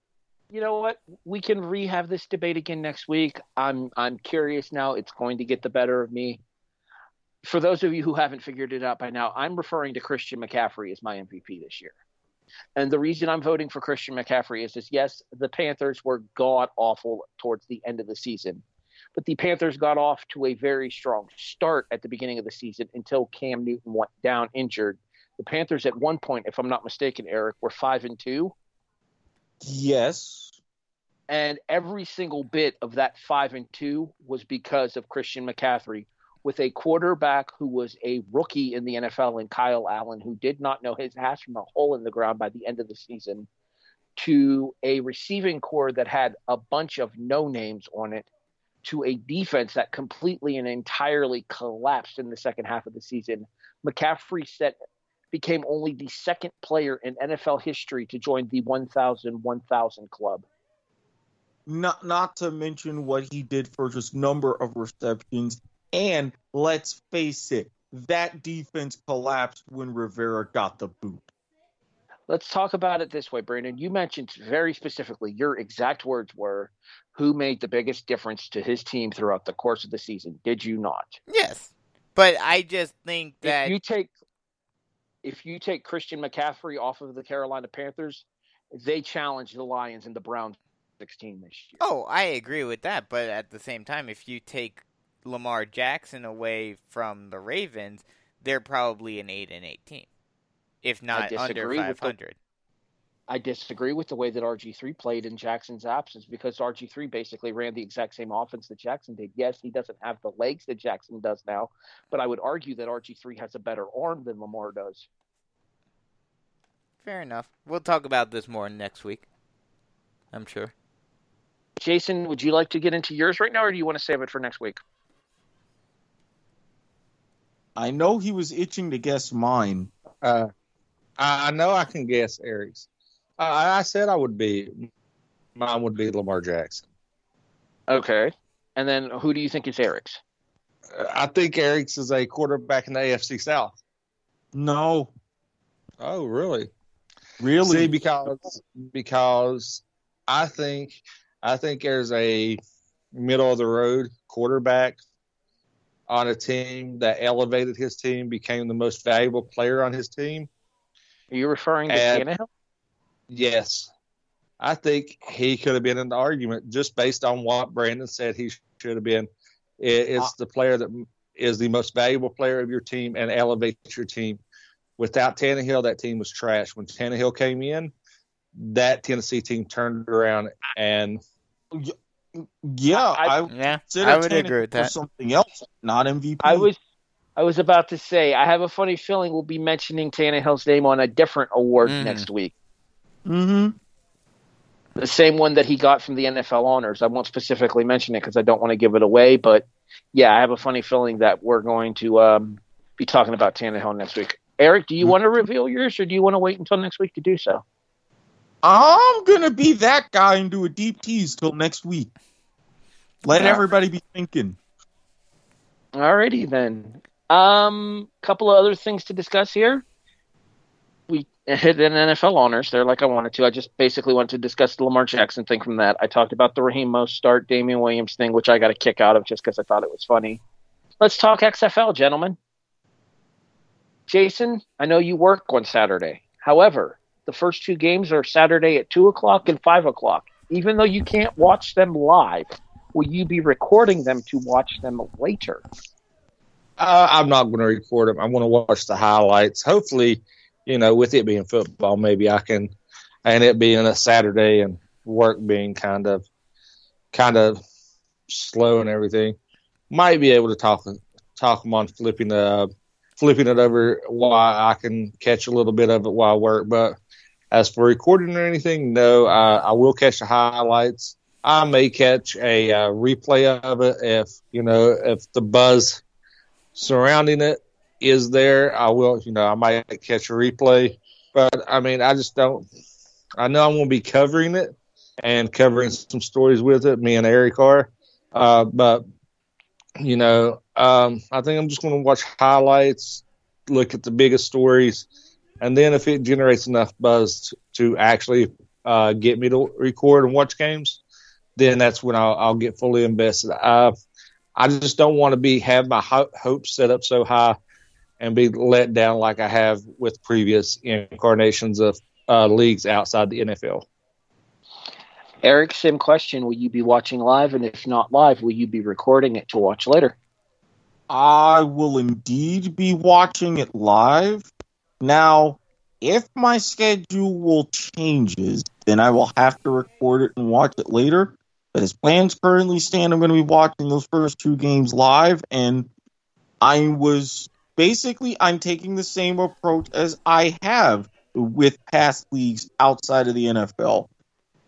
[SPEAKER 3] you know what? We can re-have this debate again next week. I'm I'm curious now. It's going to get the better of me. For those of you who haven't figured it out by now, I'm referring to Christian McCaffrey as my MVP this year. And the reason I'm voting for Christian McCaffrey is this yes, the Panthers were god awful towards the end of the season. But the Panthers got off to a very strong start at the beginning of the season until Cam Newton went down injured. The Panthers at one point, if I'm not mistaken, Erik, were five and two
[SPEAKER 5] Yes.
[SPEAKER 3] and every single bit of that five and two was because of Christian McCaffrey, with a quarterback who was a rookie in the NFL and Kyle Allen, who did not know his ass from a hole in the ground by the end of the season, to a receiving core that had a bunch of no names on it, to a defense that completely and entirely collapsed in the second half of the season. McCaffrey set became only the second player in NFL history to join the 1000 1000 club.
[SPEAKER 5] Not not to mention what he did for just number of receptions. And let's face it, that defense collapsed when Rivera got the boot.
[SPEAKER 3] Let's talk about it this way, Brandon. You mentioned very specifically your exact words were who made the biggest difference to his team throughout the course of the season. Did you not?
[SPEAKER 4] Yes, but I just think that
[SPEAKER 3] If you take if you take Christian McCaffrey off of the Carolina Panthers, they challenged the Lions and the Browns 16 this year.
[SPEAKER 4] Oh, I agree with that, but at the same time, if you take Lamar Jackson away from the Ravens, they're probably an eight and eight team, if not under
[SPEAKER 3] disagree with
[SPEAKER 4] five
[SPEAKER 3] the- I disagree with the way that RG3 played in Jackson's absence because RG3 basically ran the exact same offense that Jackson did. Yes, he doesn't have the legs that Jackson does now, but I would argue that RG3 has a better arm than Lamar does.
[SPEAKER 4] Fair enough. We'll talk about this more next week. I'm sure.
[SPEAKER 3] Jason, would you like to get into yours right now, or do you want to save it for next week?
[SPEAKER 5] I know he was itching to guess mine.
[SPEAKER 2] Uh, I, I know I can guess Erik's. I, I said I would be. Mine would be Lamar Jackson.
[SPEAKER 3] Okay. And then who do you think is Erik's?
[SPEAKER 2] Uh, I think Erik's is a quarterback in the AFC South.
[SPEAKER 5] No,
[SPEAKER 2] Oh, really?
[SPEAKER 5] really.
[SPEAKER 2] See, because because I think I think there's a middle of the road quarterback on a team that elevated his team, became the most valuable player on his team.
[SPEAKER 3] Are you referring to
[SPEAKER 2] And-
[SPEAKER 3] Tannehill?
[SPEAKER 2] Yes. I think he could have been in the argument just based on what Brandon said he should have been. It is
[SPEAKER 5] Uh,
[SPEAKER 2] the player that is the most valuable player of your team and elevates your team. Without Tannehill, that team was trash. When Tannehill came in, that Tennessee team turned around and
[SPEAKER 5] yeah,
[SPEAKER 3] I-
[SPEAKER 5] I,
[SPEAKER 4] Yeah, I would
[SPEAKER 5] Tannehill
[SPEAKER 4] agree with that.
[SPEAKER 5] Something else, not MVP.
[SPEAKER 3] I was I was about to say I have a funny feeling we'll be mentioning Tannehill's name on a different award
[SPEAKER 4] Mhm.
[SPEAKER 3] next week.
[SPEAKER 5] Mm-hmm.
[SPEAKER 3] The same one that he got from the NFL honors. I won't specifically mention it because I don't want to give it away, but yeah, I have a funny feeling that we're going to um, be talking about Tannehill next week. Erik, do you want to reveal yours, or do you want to wait until next week to do so?
[SPEAKER 5] I'm gonna be that guy and do a deep tease till next week. Let
[SPEAKER 3] Yeah.
[SPEAKER 5] everybody be thinking.
[SPEAKER 3] Alrighty then. Um, couple of other things to discuss here. We hit an NFL honors there, like I wanted to. I just basically wanted to discuss the Lamar Jackson thing from that. I talked about the Raheem Most start, Damien Williams thing, which I got a kick out of just because I thought it was funny. Let's talk XFL, gentlemen. Jason, I know you work on Saturday. However, the first two games are Saturday at two o'clock and five o'clock. Even though you can't watch them live, will you be recording them to watch them later?
[SPEAKER 2] Uh, I'm not going to record them. I want to watch the highlights. Hopefully, you know, with it being football, maybe I can, and it being a Saturday and work being kind of, kind of slow and everything, might be able to talk talk them on flipping the flipping it over while I can catch a little bit of it while I work. But as for recording or anything, no, I, I will catch the highlights. I may catch a uh, replay of it if you know if the buzz surrounding it is there. I will, you know, I might catch a replay. But I mean, I just don't. I know I'm going to be covering it and covering some stories with it. Me and Erik are, uh, but you know, um, I think I'm just going to watch highlights, look at the biggest stories, and then if it generates enough buzz to, actually uh, get me to record and watch games, then that's when I'll, I'll get fully invested. Uh, I just don't want to be have my ho- hopes set up so high and be let down like I have with previous incarnations of uh, leagues outside the NFL.
[SPEAKER 3] Erik, same question. Will you be watching live? And if not live, will you be recording it to watch later?
[SPEAKER 5] I will indeed be watching it live. Now, if my schedule changes, then I will have to record it and watch it later. But as plans currently stand, I'm going to be watching those first two games live. And I was basically, I'm taking the same approach as I have with past leagues outside of the NFL.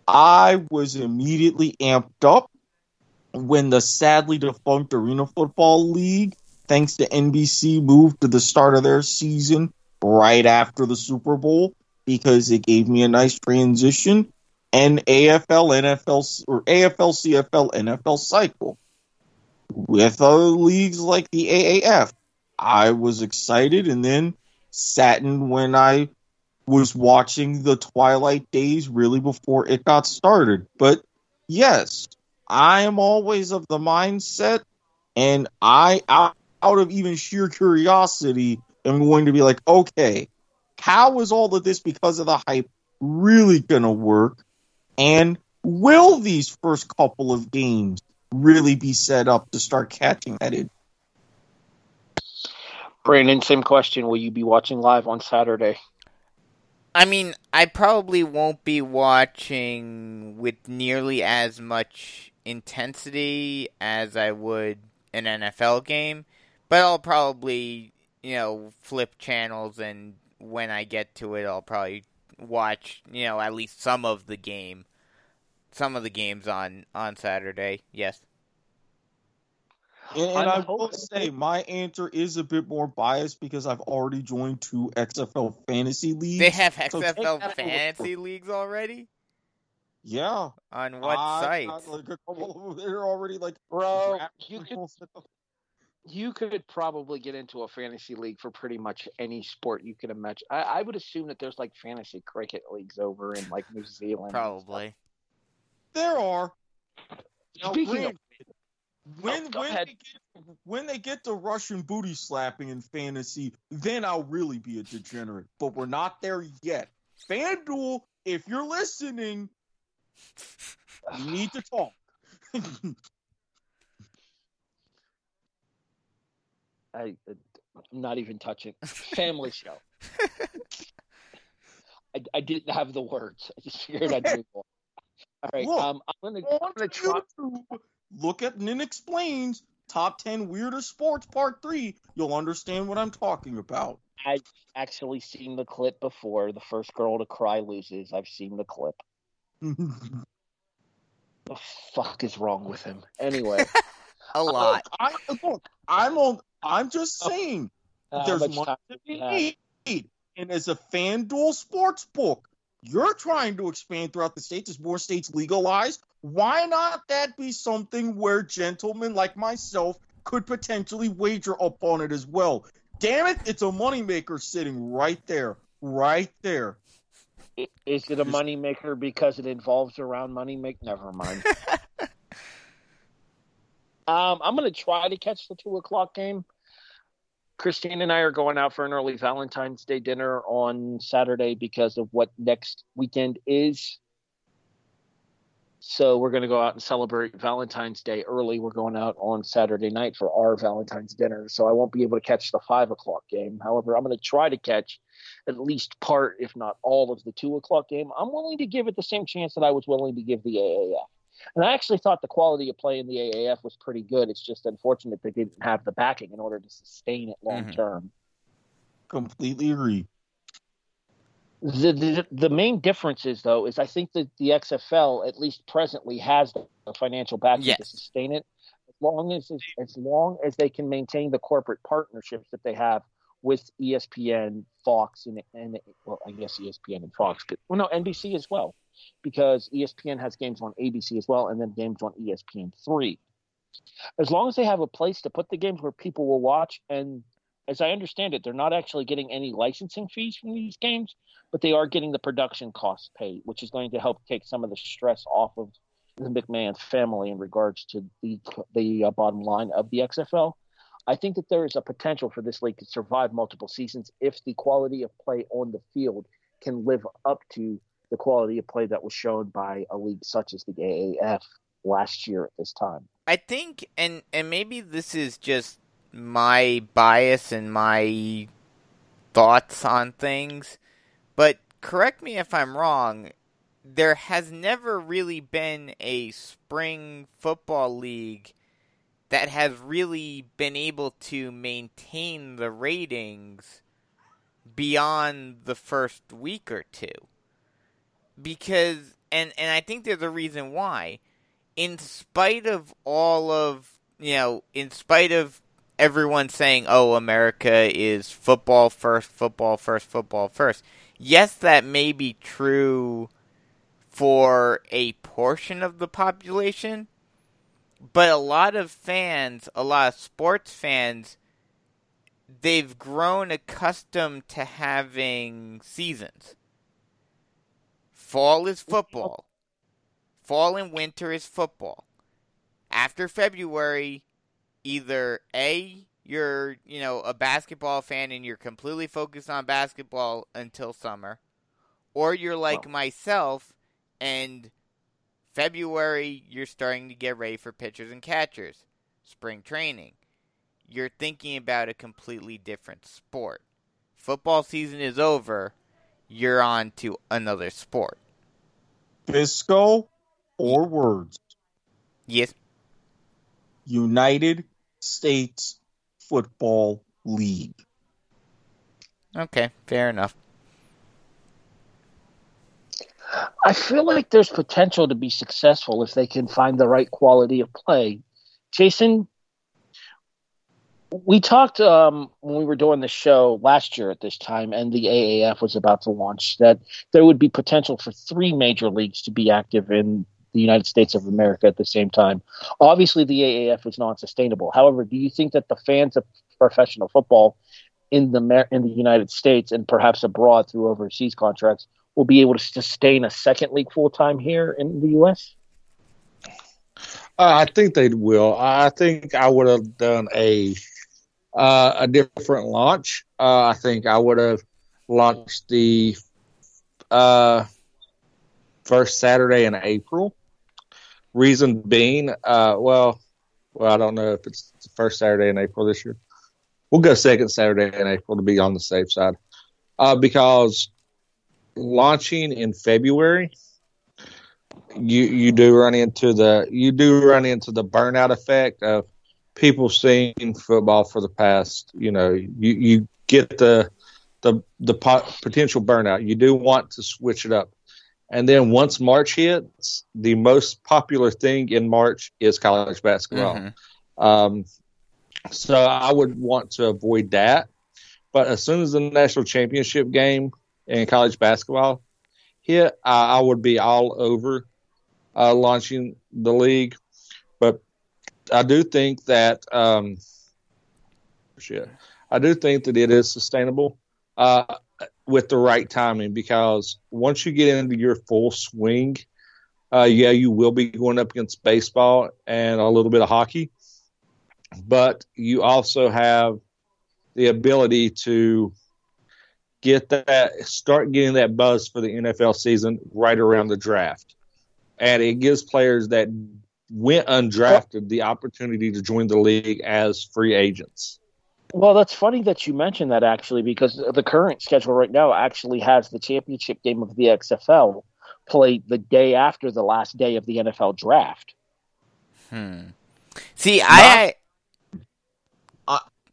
[SPEAKER 5] I was immediately amped up when the sadly defunct Arena Football League, thanks to NBC, moved to the start of their season right after the Super Bowl because it gave me a nice transition and AFL, NFL, or AFL, CFL, NFL cycle. With other leagues like the AAF, I was excited and then saddened when I was watching the Twilight Days really before it got started. But yes, I am always of the mindset, and I, out of even sheer curiosity, am going to be like, okay, how is all of this because of the hype really going to work? And will these first couple of games really be set up to start catching that in?
[SPEAKER 3] Brandon, same question. Will you be watching live on Saturday?
[SPEAKER 4] I mean, I probably won't be watching with nearly as much intensity as I would an NFL game, but I'll probably, you know, flip channels and when I get to it, I'll probably watch, you know, at least some of the game, some of the games on on Saturday. Yes.
[SPEAKER 5] And, and I will say my answer is a bit more biased because I've already joined two XFL fantasy leagues.
[SPEAKER 4] They have XFL so fantasy leagues already.
[SPEAKER 5] Yeah.
[SPEAKER 4] On what site?
[SPEAKER 5] Like they're [laughs] already like,
[SPEAKER 3] bro. You could, you could probably get into a fantasy league for pretty much any sport you can imagine. I, I would assume that there's like fantasy cricket leagues over in like New Zealand.
[SPEAKER 4] Probably.
[SPEAKER 5] There are.
[SPEAKER 3] Speaking of
[SPEAKER 5] when
[SPEAKER 3] Oh,
[SPEAKER 5] when they, get, when they get to Russian booty slapping in fantasy, then I'll really be a degenerate. But we're not there yet. FanDuel, if you're listening, [sighs] we need to talk. [laughs]
[SPEAKER 3] I, I'm not even touching. Family [laughs] show. I, I didn't have the words. I just figured I'd move on. All right.
[SPEAKER 5] Look,
[SPEAKER 3] um, I'm gonna, I'm gonna try.
[SPEAKER 5] YouTube, look at Nin Explains Top 10 Weirdest Sports Part 3. You'll understand what I'm talking about.
[SPEAKER 3] I've actually seen the clip before. The first girl to cry loses. I've seen the clip. [laughs] The fuck is wrong with him? Anyway, [laughs]
[SPEAKER 4] A lot.
[SPEAKER 5] I, look, I'm on. I'm just oh, saying.
[SPEAKER 3] Uh, how
[SPEAKER 5] there's
[SPEAKER 3] much
[SPEAKER 5] money to be
[SPEAKER 3] we
[SPEAKER 5] made. And as a FanDuel sports book, you're trying to expand throughout the states as more states legalize. Why not that be something where gentlemen like myself could potentially wager upon it as well? Damn it, it's a moneymaker sitting right there. Right there.
[SPEAKER 3] Is it a moneymaker because it involves around money make? Never mind. [laughs] um, I'm gonna try to catch the two o'clock game. Christine and I are going out for an early Valentine's Day dinner on Saturday because of what next weekend is. So we're going to go out and celebrate Valentine's Day early. We're going out on Saturday night for our Valentine's dinner. So I won't be able to catch the five o'clock game. However, I'm going to try to catch at least part, if not all, of the two o'clock game. I'm willing to give it the same chance that I was willing to give the AAF. And I actually thought the quality of play in the AAF was pretty good. It's just unfortunate they didn't have the backing in order to sustain it long term.
[SPEAKER 5] Mm-hmm. Completely agree.
[SPEAKER 3] The, the the main difference is though is I think that the XFL at least presently has the financial backing
[SPEAKER 4] yes.
[SPEAKER 3] to sustain it as long as as long as they can maintain the corporate partnerships that they have with ESPN, Fox, and, and well I guess ESPN and Fox, but well no NBC as well because ESPN has games on ABC as well and then games on ESPN three. As long as they have a place to put the games where people will watch and as I understand it, they're not actually getting any licensing fees from these games, but they are getting the production costs paid, which is going to help take some of the stress off of the McMahon family in regards to the the uh, bottom line of the XFL. I think that there is a potential for this league to survive multiple seasons if the quality of play on the field can live up to the quality of play that was shown by a league such as the AAF last year at this time.
[SPEAKER 4] I think, and and maybe this is just my bias and my thoughts on things, but correct me if I'm wrong. There has never really been a spring football league that has really been able to maintain the ratings beyond the first week or two. Because and and I think there's a reason why. In spite of all of you know, in spite of everyone saying, "Oh, America is football first, football first, football first. Yes, that may be true for a portion of the population, but a lot of fans, a lot of sports fans, they've grown accustomed to having seasons. Fall is football. Fall and winter is football. After February, either A, you're, you know, a basketball fan and you're completely focused on basketball until summer, or you're like myself and February you're starting to get ready for pitchers and catchers, spring training. You're thinking about a completely different sport. Football season is over, you're on to another sport.
[SPEAKER 5] Fisco or words?
[SPEAKER 4] Yes.
[SPEAKER 5] United States Football League.
[SPEAKER 4] Okay, fair enough.
[SPEAKER 3] I feel like there's potential to be successful if they can find the right quality of play. Jason, we talked um, when we were doing the show last year at this time, and the AAF was about to launch, that there would be potential for three major leagues to be active in the United States of America at the same time. Obviously, the AAF is non-sustainable. However, do you think that the fans of professional football in the in the United States and perhaps abroad through overseas contracts will be able to sustain a second league full time here in the U.S.?
[SPEAKER 2] Uh, I think they will. I think I would have done a uh, a different launch. Uh, I think I would have launched the uh, first Saturday in April Reason being, uh, well, well, I don't know if it's the first Saturday in April this year. We'll go second Saturday in April to be on the safe side, uh, because launching in February, you you do run into the you do run into the burnout effect of people seeing football for the past. You know, you you get the the the potential burnout. You do want to switch it up. And then once March hits, the most popular thing in March is college basketball. Mm-hmm. Um, so I would want to avoid that. But as soon as the national championship game in college basketball hit, I, I would be all over uh, launching the league. I do think that um, shit, I do think that it is sustainable. Uh, with the right timing because once you get into your full swing, uh, yeah, you will be going up against baseball and a little bit of hockey, but you also have the ability to get that start getting that buzz for the NFL season right around the draft. and it gives players that went undrafted the opportunity to join the league as free agents.
[SPEAKER 3] Well, that's funny that you mentioned that actually, because the current schedule right now actually has the championship game of the XFL played the day after the last day of the NFL draft.
[SPEAKER 4] Hmm. See, I,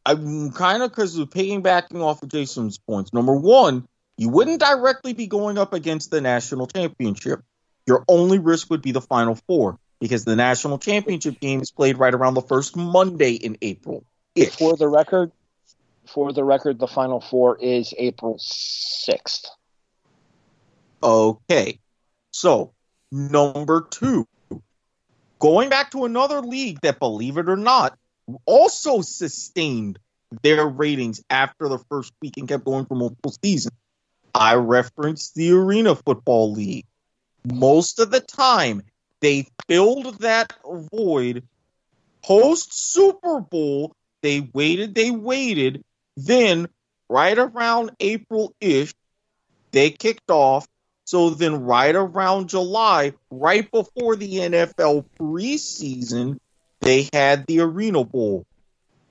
[SPEAKER 5] I'm kind of because of piggybacking off of Jason's points. Number one, you wouldn't directly be going up against the national championship. Your only risk would be the final four because the national championship game is played right around the first Monday in April.
[SPEAKER 3] For the record, for the record, the final four is April sixth.
[SPEAKER 5] Okay. So, number two, going back to another league that, believe it or not, also sustained their ratings after the first week and kept going for multiple seasons. I referenced the Arena Football League. Most of the time, they filled that void post Super Bowl. They waited, they waited. Then, right around April ish, they kicked off. So then, right around July, right before the NFL preseason, they had the Arena Bowl.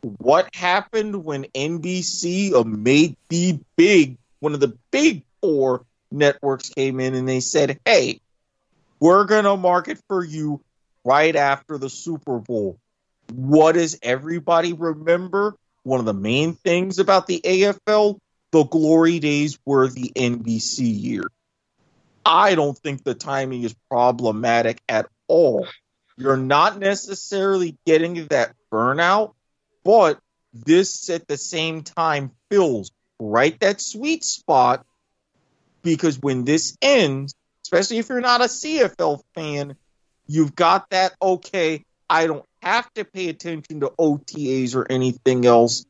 [SPEAKER 5] What happened when NBC, made the big, one of the big four networks came in and they said, hey, we're going to market for you right after the Super Bowl. What does everybody remember? One of the main things about the AFL, the glory days were the NBC year. I don't think the timing is problematic at all. You're not necessarily getting that burnout, but this at the same time fills right that sweet spot because when this ends, especially if you're not a CFL fan, you've got that okay, I don't have to pay attention to OTAs or anything else.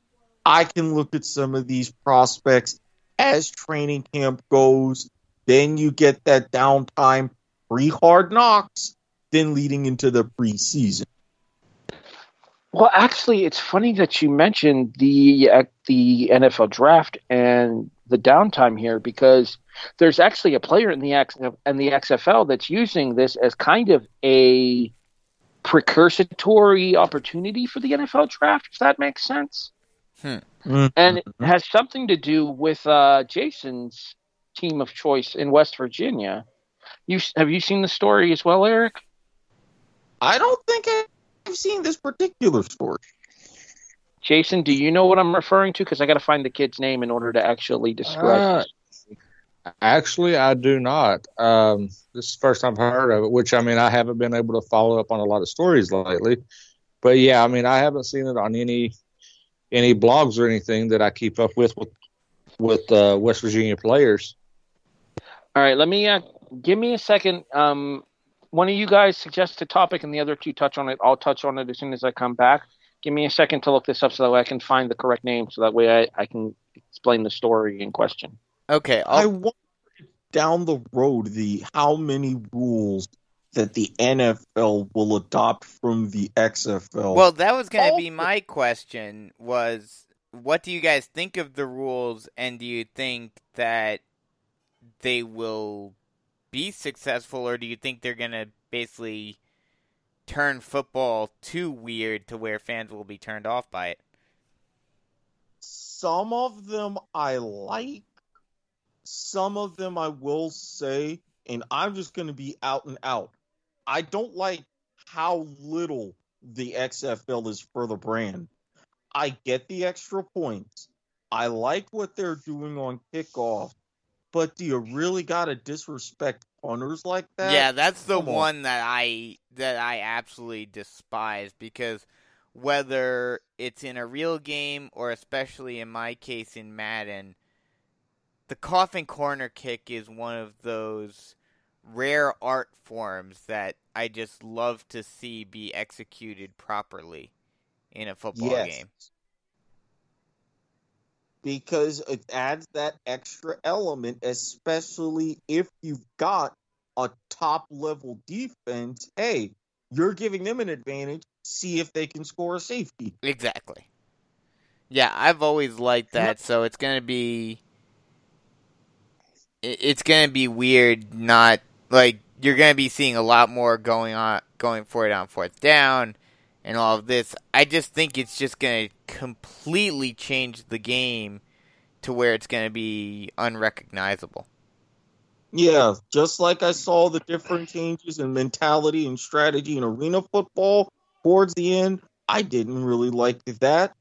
[SPEAKER 5] I can look at some of these prospects as training camp goes. Then you get that downtime, pre hard knocks, then leading into the preseason.
[SPEAKER 3] Well, actually, it's funny that you mentioned the uh, the NFL draft and the downtime here because there's actually a player in the X and the XFL that's using this as kind of a precursory opportunity for the NFL draft. If that makes sense,
[SPEAKER 4] Hmm.
[SPEAKER 3] and it has something to do with uh, Jason's team of choice in West Virginia. You have you seen the story as well, Erik?
[SPEAKER 5] I don't think I've seen this particular story.
[SPEAKER 3] Jason, do you know what I'm referring to? Because I got to find the kid's name in order to actually describe.
[SPEAKER 2] Uh. Actually, I do not. Um, this is the first I've heard of it, which I mean, I haven't been able to follow up on a lot of stories lately. But yeah, I mean, I haven't seen it on any any blogs or anything that I keep up with with with uh, West Virginia players.
[SPEAKER 3] All right, let me uh, give me a second. Um, one of you guys suggest a topic, and the other two touch on it. I'll touch on it as soon as I come back. Give me a second to look this up so that way I can find the correct name, so that way I, I can explain the story in question.
[SPEAKER 4] okay,
[SPEAKER 5] I
[SPEAKER 4] I'll,
[SPEAKER 5] wonder down the road the how many rules that the NFL will adopt from the XFL.
[SPEAKER 4] well, that was going to
[SPEAKER 5] Oh.
[SPEAKER 4] be my question was what do you guys think of the rules and do you think that they will be successful or do you think they're going to basically turn football too weird to where fans will be turned off by it?
[SPEAKER 5] some of them I like. Some of them I will say, and I'm just going to be out and out. I don't like how little the XFL is for the brand. I get the extra points. I like what they're doing on kickoff, but do you really got to disrespect punters like that?
[SPEAKER 4] yeah, that's the
[SPEAKER 5] come on.
[SPEAKER 4] one that I that I absolutely despise because whether it's in a real game or especially in my case in Madden, the coffin corner kick is one of those rare art forms that I just love to see be executed properly in a football
[SPEAKER 5] Yes.
[SPEAKER 4] game.
[SPEAKER 5] Because it adds that extra element, especially if you've got a top level defense. Hey, you're giving them an advantage. See if they can score a safety.
[SPEAKER 4] Exactly. Yeah, I've always liked that, so it's gonna be. It's gonna be weird, not like you're going to be seeing a lot more going on, going for it on fourth down, and all of this. I just think it's just going to completely change the game to where it's going to be unrecognizable.
[SPEAKER 5] Yeah, just like I saw the different changes in mentality and strategy in arena football towards the end, I didn't really like that.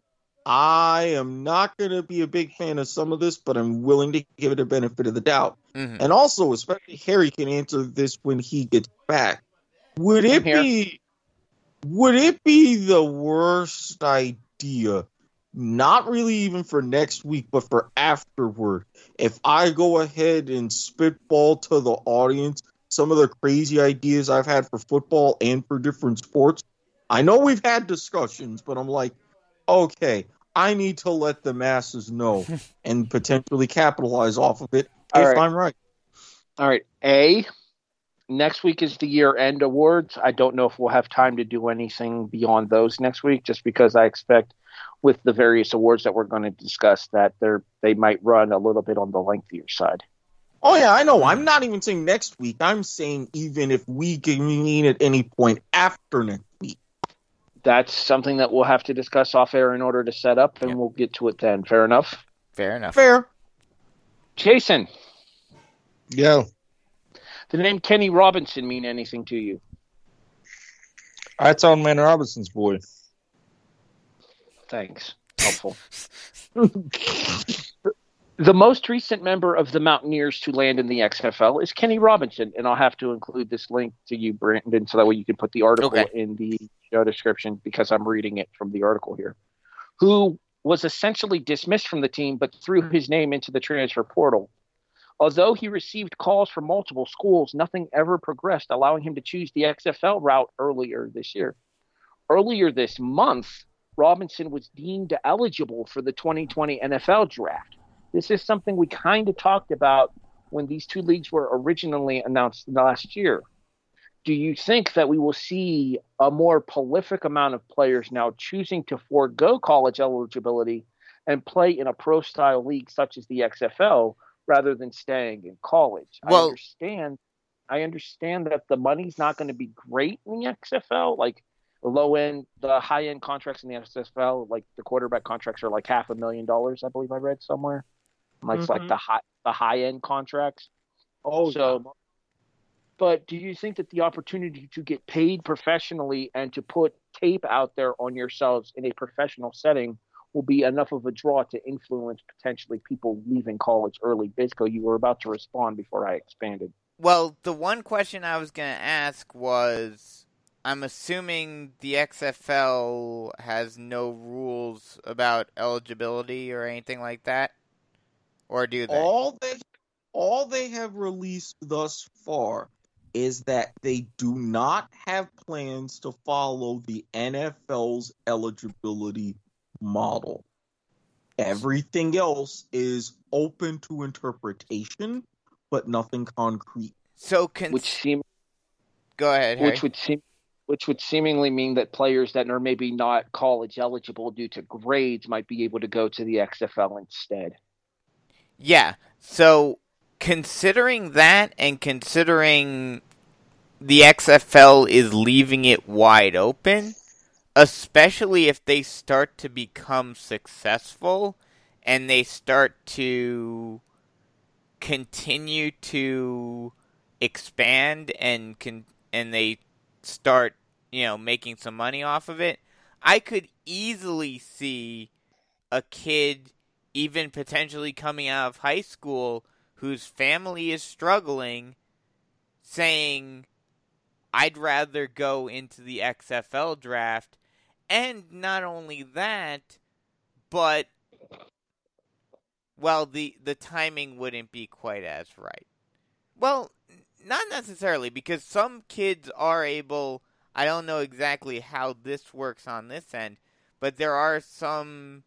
[SPEAKER 5] I am not going to be a big fan of some of this, but I'm willing to give it a benefit of the doubt.
[SPEAKER 4] Mhm.
[SPEAKER 5] And also, especially Harry can answer this when he gets back. Would it be would it be the worst idea? Not really even for next week, but for afterward. If I go ahead and spitball to the audience some of the crazy ideas I've had for football and for different sports. I know we've had discussions, but I'm like, okay, I need to let the masses know [laughs] and potentially capitalize off of it
[SPEAKER 3] All
[SPEAKER 5] if
[SPEAKER 3] right.
[SPEAKER 5] I'm right.
[SPEAKER 3] All right. A. Next week is the year end awards. I don't know if we'll have time to do anything beyond those next week, just because I expect with the various awards that we're going to discuss that they're they might run a little bit on the lengthier side.
[SPEAKER 5] Oh yeah, I know. I'm not even saying next week. I'm saying even if we can convene at any point after next week.
[SPEAKER 3] That's something that we'll have to discuss off air in order to set up, and
[SPEAKER 4] Yep.
[SPEAKER 3] we'll get to it then. Fair enough.
[SPEAKER 4] Fair enough.
[SPEAKER 5] Fair.
[SPEAKER 3] Jason,
[SPEAKER 2] Yeah.
[SPEAKER 3] The name Kenny Robinson mean anything to you?
[SPEAKER 2] That's on Man Robinson's boy.
[SPEAKER 3] Thanks. Helpful. [laughs] the most recent member of the Mountaineers to land in the XFL is Kenny Robinson, and I'll have to include this link to you, Brandon, so that way you can put the article
[SPEAKER 4] Okay.
[SPEAKER 3] in the show description because I'm reading it from the article here. Who was essentially dismissed from the team but threw his name into the transfer portal. Although he received calls from multiple schools, nothing ever progressed, allowing him to choose the XFL route earlier this year. Earlier this month, Robinson was deemed eligible for the 2020 NFL draft. This is something we kind of talked about when these two leagues were originally announced last year. Do you think that we will see a more prolific amount of players now choosing to forego college eligibility and play in a pro style league such as the XFL rather than staying in college? I understand I understand that the money's not going to be great in the XFL. Like the low end, the high end contracts in the XFL, like the quarterback contracts are like half a million dollars. I believe I read somewhere. Like it's like
[SPEAKER 5] mm-hmm.
[SPEAKER 3] the high the high end contracts.
[SPEAKER 5] Oh,
[SPEAKER 3] So, but do you think that the opportunity to get paid professionally and to put tape out there on yourselves in a professional setting will be enough of a draw to influence potentially people leaving college early? Bisco, you were about to respond before I expanded.
[SPEAKER 4] Well, the one question I was going to ask was I'm assuming the XFL has no rules about eligibility or anything like that? Or do they?
[SPEAKER 5] all they all they have released thus far is that they do not have plans to follow the NFL's eligibility model. Everything else is open to interpretation, but nothing concrete.
[SPEAKER 4] so, cons-
[SPEAKER 3] Which seem
[SPEAKER 4] go ahead, Harry.
[SPEAKER 3] which would seem which would seemingly mean that players that are maybe not college eligible due to grades might be able to go to the XFL instead.
[SPEAKER 4] Yeah. So considering that and considering the XFL is leaving it wide open, especially if they start to become successful and they start to continue to expand and can and they start, you know, making some money off of it, I could easily see a kid even potentially coming out of high school whose family is struggling saying I'd rather go into the XFL draft and not only that but well the the timing wouldn't be quite as right. Well, not necessarily because some kids are able I don't know exactly how this works on this end, but there are some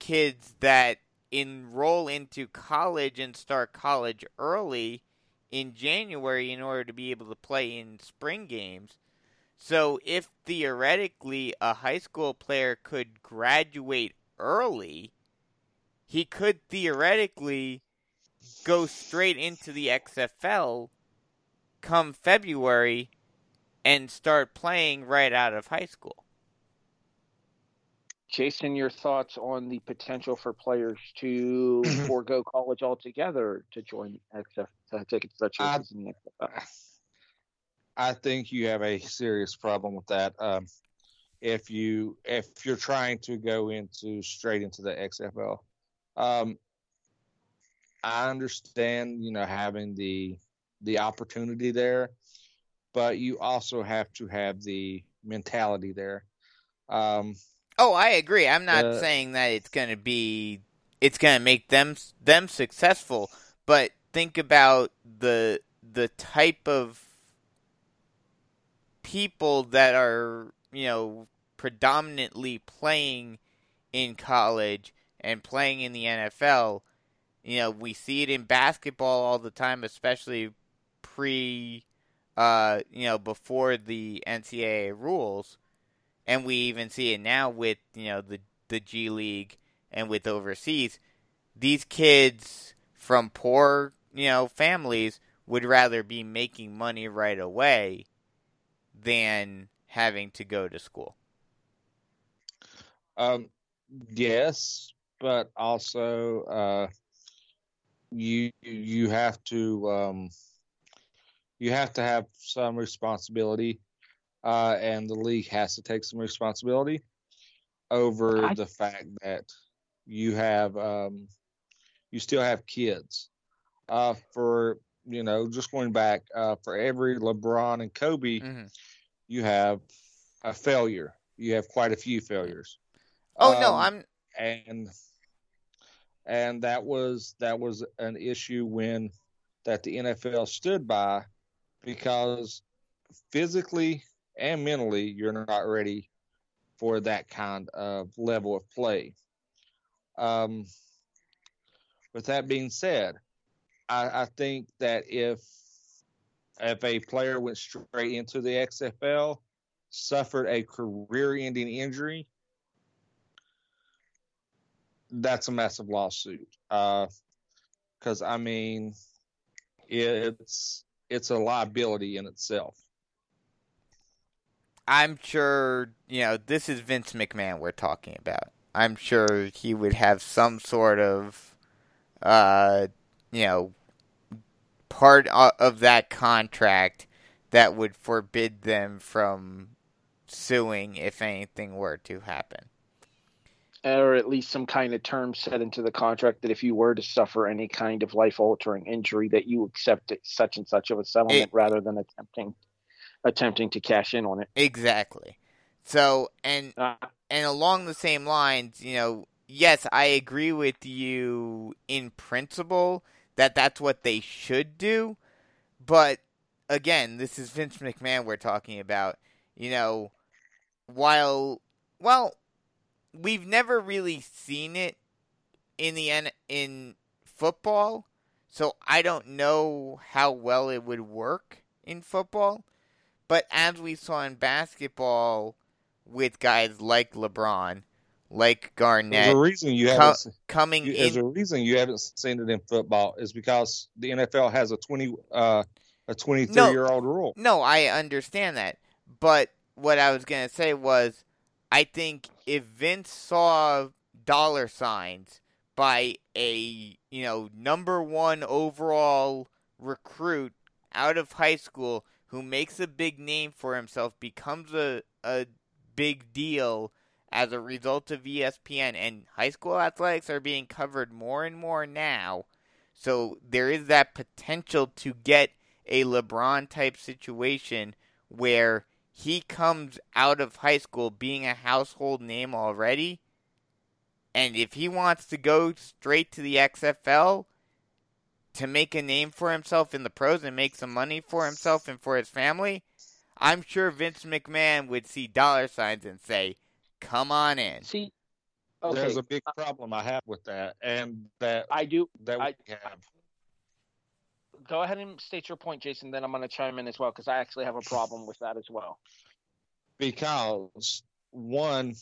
[SPEAKER 4] kids that enroll into college and start college early in January in order to be able to play in spring games. So if theoretically a high school player could graduate early, he could theoretically go straight into the XFL come February and start playing right out of high school.
[SPEAKER 3] Jason, your thoughts on the potential for players to [clears throat] forego college altogether to join XF to uh, take it to the uh,
[SPEAKER 2] I-
[SPEAKER 3] chances in the XFL?
[SPEAKER 2] I think you have a serious problem with that. Um, if you if you're trying to go into straight into the XFL, um, I understand you know having the the opportunity there, but you also have to have the mentality there. Um,
[SPEAKER 4] Oh, I agree. I'm not
[SPEAKER 2] Uh,
[SPEAKER 4] saying that it's going to be it's going to make them them successful, but think about the the type of people that are, you know, predominantly playing in college and playing in the NFL. You know, we see it in basketball all the time, especially pre uh, you know, before the NCAA rules and we even see it now with you know the the G League and with overseas. These kids from poor you know families would rather be making money right away than having to go to school.
[SPEAKER 2] Um, yes, but also uh, you you have to um, you have to have some responsibility, uh, and the league has to take some responsibility over
[SPEAKER 3] I-
[SPEAKER 2] the fact that you have um, you still have kids. Uh, for you know, just going back uh, for every LeBron and Kobe,
[SPEAKER 4] hmm
[SPEAKER 2] you have a failure. You have quite a few failures.
[SPEAKER 4] Oh no,
[SPEAKER 2] Um,
[SPEAKER 4] I'm
[SPEAKER 2] and and that was that was an issue when that the NFL stood by because physically and mentally you're not ready for that kind of level of play. Um, with that being said, I, I think that if if a player went straight into the XFL, suffered a career-ending injury, that's a massive lawsuit. Because I mean, it's it's a liability in itself.
[SPEAKER 4] I'm sure you know this is Vince McMahon we're talking about. I'm sure he would have some sort of, uh, you know, part of that contract that would forbid them from suing if anything were to happen.
[SPEAKER 3] or at least some kind of term set into the contract that if you were to suffer any kind of life altering injury that you accept such and such of a settlement
[SPEAKER 4] It-
[SPEAKER 3] rather than attempting attempting to cash in on it.
[SPEAKER 4] Exactly. So, and
[SPEAKER 3] Uh,
[SPEAKER 4] and along the same lines, you know, yes, I agree with you in principle that that's what they should do, but again, this is Vince McMahon we're talking about. You know, while well, we've never really seen it in the N- in football, so I don't know how well it would work in football. But as we saw in basketball with guys like LeBron, like
[SPEAKER 2] There's
[SPEAKER 4] Garnett
[SPEAKER 2] a reason you
[SPEAKER 4] co-
[SPEAKER 2] haven't.
[SPEAKER 4] coming
[SPEAKER 2] you- There's
[SPEAKER 4] in
[SPEAKER 2] a reason you haven't seen it in football is because the NFL has a twenty uh, a 23
[SPEAKER 4] No.
[SPEAKER 2] year old rule.
[SPEAKER 4] No, I understand that. But what I was going to say was I think if Vince saw dollar signs by a, you know, number 1 overall recruit out of high school who makes a big name for himself becomes a a big deal as a result of ESPN and high school athletics are being covered more and more now. So there is that potential to get a LeBron type situation where he comes out of high school being a household name already. And if he wants to go straight to the XFL to make a name for himself in the pros and make some money for himself and for his family, I'm sure Vince McMahon would see dollar signs and say, "Come on in."
[SPEAKER 3] see, okay,
[SPEAKER 2] There's a big uh, problem I have with that, and that
[SPEAKER 3] I do.
[SPEAKER 2] that
[SPEAKER 3] I-
[SPEAKER 2] we have.
[SPEAKER 3] Go ahead and state your point, Jason. Then I'm going to chime in as well because I actually have a problem with that as well.
[SPEAKER 2] because one,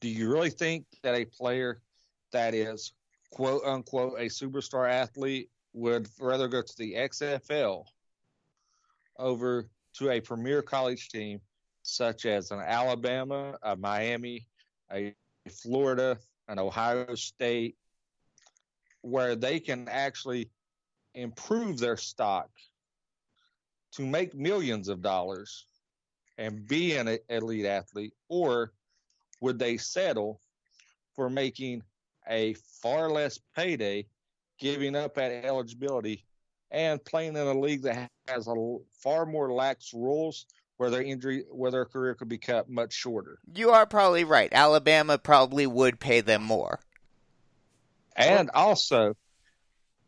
[SPEAKER 2] do you really think that a player that is quote unquote a superstar athlete would rather go to the XFL over to a premier college team such as an Alabama, a Miami, a Florida, an Ohio State, where they can actually improve their stock to make millions of dollars and be an elite athlete, or would they settle for making a far less payday, giving up that eligibility, and playing in a league that has a far more lax rules where their injury, where their career could be cut much shorter?
[SPEAKER 4] You are probably right. Alabama probably would pay them more.
[SPEAKER 2] And also,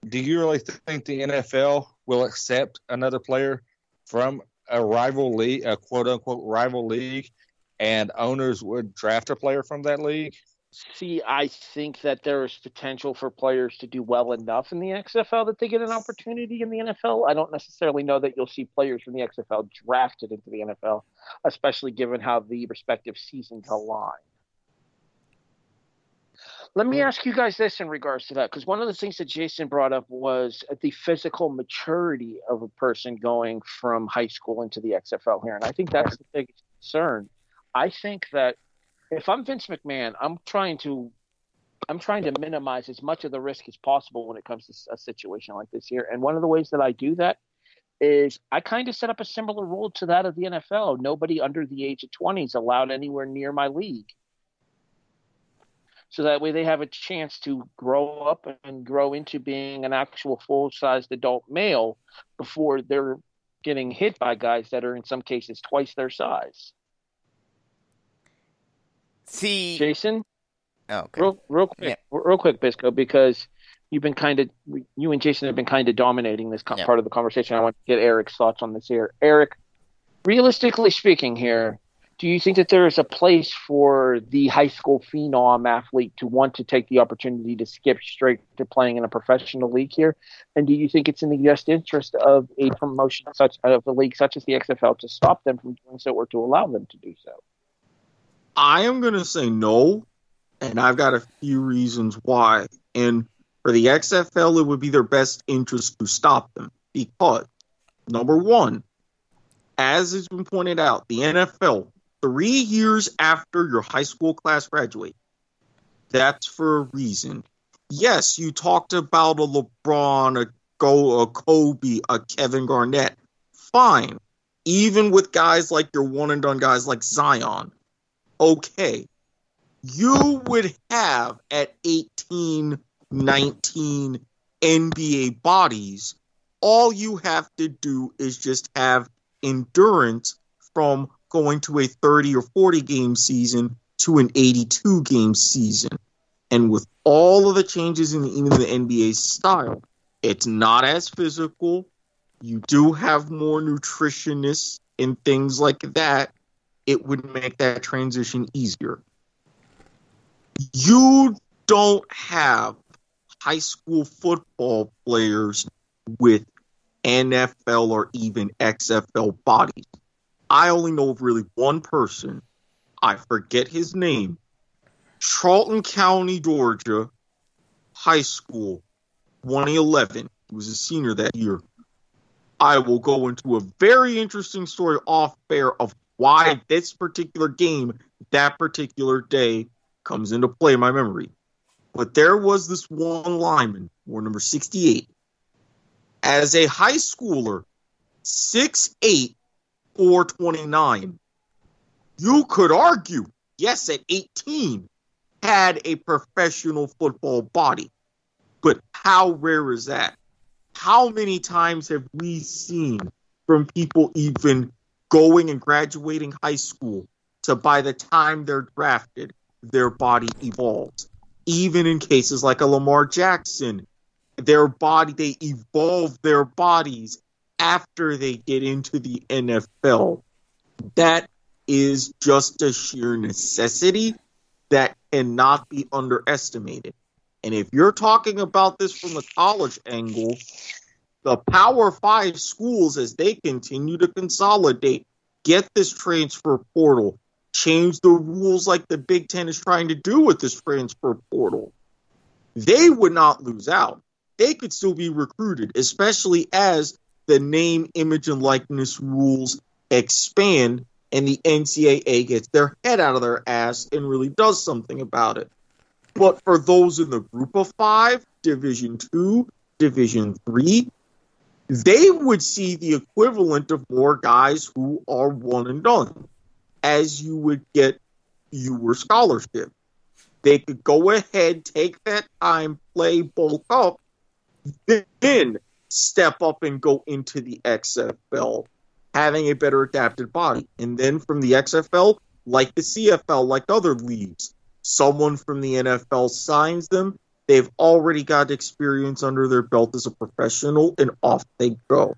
[SPEAKER 2] do you really think the NFL will accept another player from a rival league, a quote unquote rival league, and owners would draft a player from that league?
[SPEAKER 3] See, I think that there is potential for players to do well enough in the XFL that they get an opportunity in the NFL. I don't necessarily know that you'll see players from the XFL drafted into the NFL, especially given how the respective seasons align. Let me ask you guys this in regards to that, because one of the things that Jason brought up was the physical maturity of a person going from high school into the XFL here. And I think that's the biggest concern. I think that if I'm Vince McMahon, I'm trying to I'm trying to minimize as much of the risk as possible when it comes to a situation like this here. And one of the ways that I do that is I kind of set up a similar rule to that of the NFL. Nobody under the age of 20 is allowed anywhere near my league. So that way they have a chance to grow up and grow into being an actual full sized adult male before they're getting hit by guys that are in some cases twice their size.
[SPEAKER 4] See,
[SPEAKER 3] Jason,
[SPEAKER 4] oh, okay.
[SPEAKER 3] real, real quick,
[SPEAKER 4] Yeah.
[SPEAKER 3] real quick, Bisco, because you've been kind of, you and Jason have been kind of dominating this
[SPEAKER 4] Yeah.
[SPEAKER 3] part of the conversation. I want to get Erik's thoughts on this here. Erik, realistically speaking, here, do you think that there is a place for the high school phenom athlete to want to take the opportunity to skip straight to playing in a professional league here? And do you think it's in the best interest of a promotion such of a league such as the XFL to stop them from doing so or to allow them to do so?
[SPEAKER 5] I am going to say no, and I've got a few reasons why. And for the XFL, it would be their best interest to stop them because, number one, as has been pointed out, the NFL, three years after your high school class graduate, that's for a reason. Yes, you talked about a LeBron, a Go, a Kobe, a Kevin Garnett. Fine. Even with guys like your one and done guys like Zion okay, you would have at 18, 19 NBA bodies, all you have to do is just have endurance from going to a 30 or 40 game season to an 82 game season. And with all of the changes in even the NBA style, it's not as physical. You do have more nutritionists and things like that it would make that transition easier. You don't have high school football players with NFL or even XFL bodies. I only know of really one person. I forget his name. Charlton County, Georgia, high school, 2011. He was a senior that year. I will go into a very interesting story off air of why this particular game, that particular day, comes into play in my memory. But there was this one lineman, war number 68, as a high schooler, 6'8, 429. You could argue, yes, at 18, had a professional football body. But how rare is that? How many times have we seen from people even going and graduating high school to by the time they're drafted, their body evolves. Even in cases like a Lamar Jackson, their body, they evolve their bodies after they get into the NFL. That is just a sheer necessity that cannot be underestimated. And if you're talking about this from the college angle, the Power Five schools, as they continue to consolidate, get this transfer portal, change the rules like the Big Ten is trying to do with this transfer portal, they would not lose out. They could still be recruited, especially as the name, image, and likeness rules expand and the NCAA gets their head out of their ass and really does something about it. But for those in the group of five, Division two, Division three, they would see the equivalent of more guys who are one and done, as you would get fewer scholarship. They could go ahead, take that time, play, bulk up, then step up and go into the XFL, having a better adapted body. And then from the XFL, like the CFL, like other leagues, someone from the NFL signs them. They've already got experience under their belt as a professional, and off they go.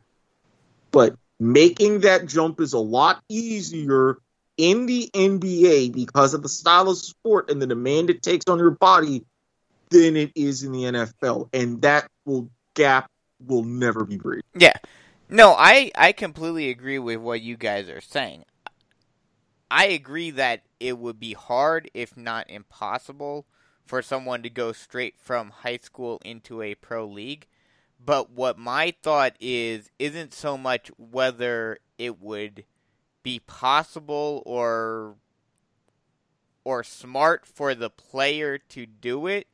[SPEAKER 5] But making that jump is a lot easier in the NBA because of the style of sport and the demand it takes on your body than it is in the NFL. And that will gap will never be bridged.
[SPEAKER 4] Yeah. No, I, I completely agree with what you guys are saying. I agree that it would be hard, if not impossible, for someone to go straight from high school into a pro league. But what my thought is isn't so much whether it would be possible or or smart for the player to do it.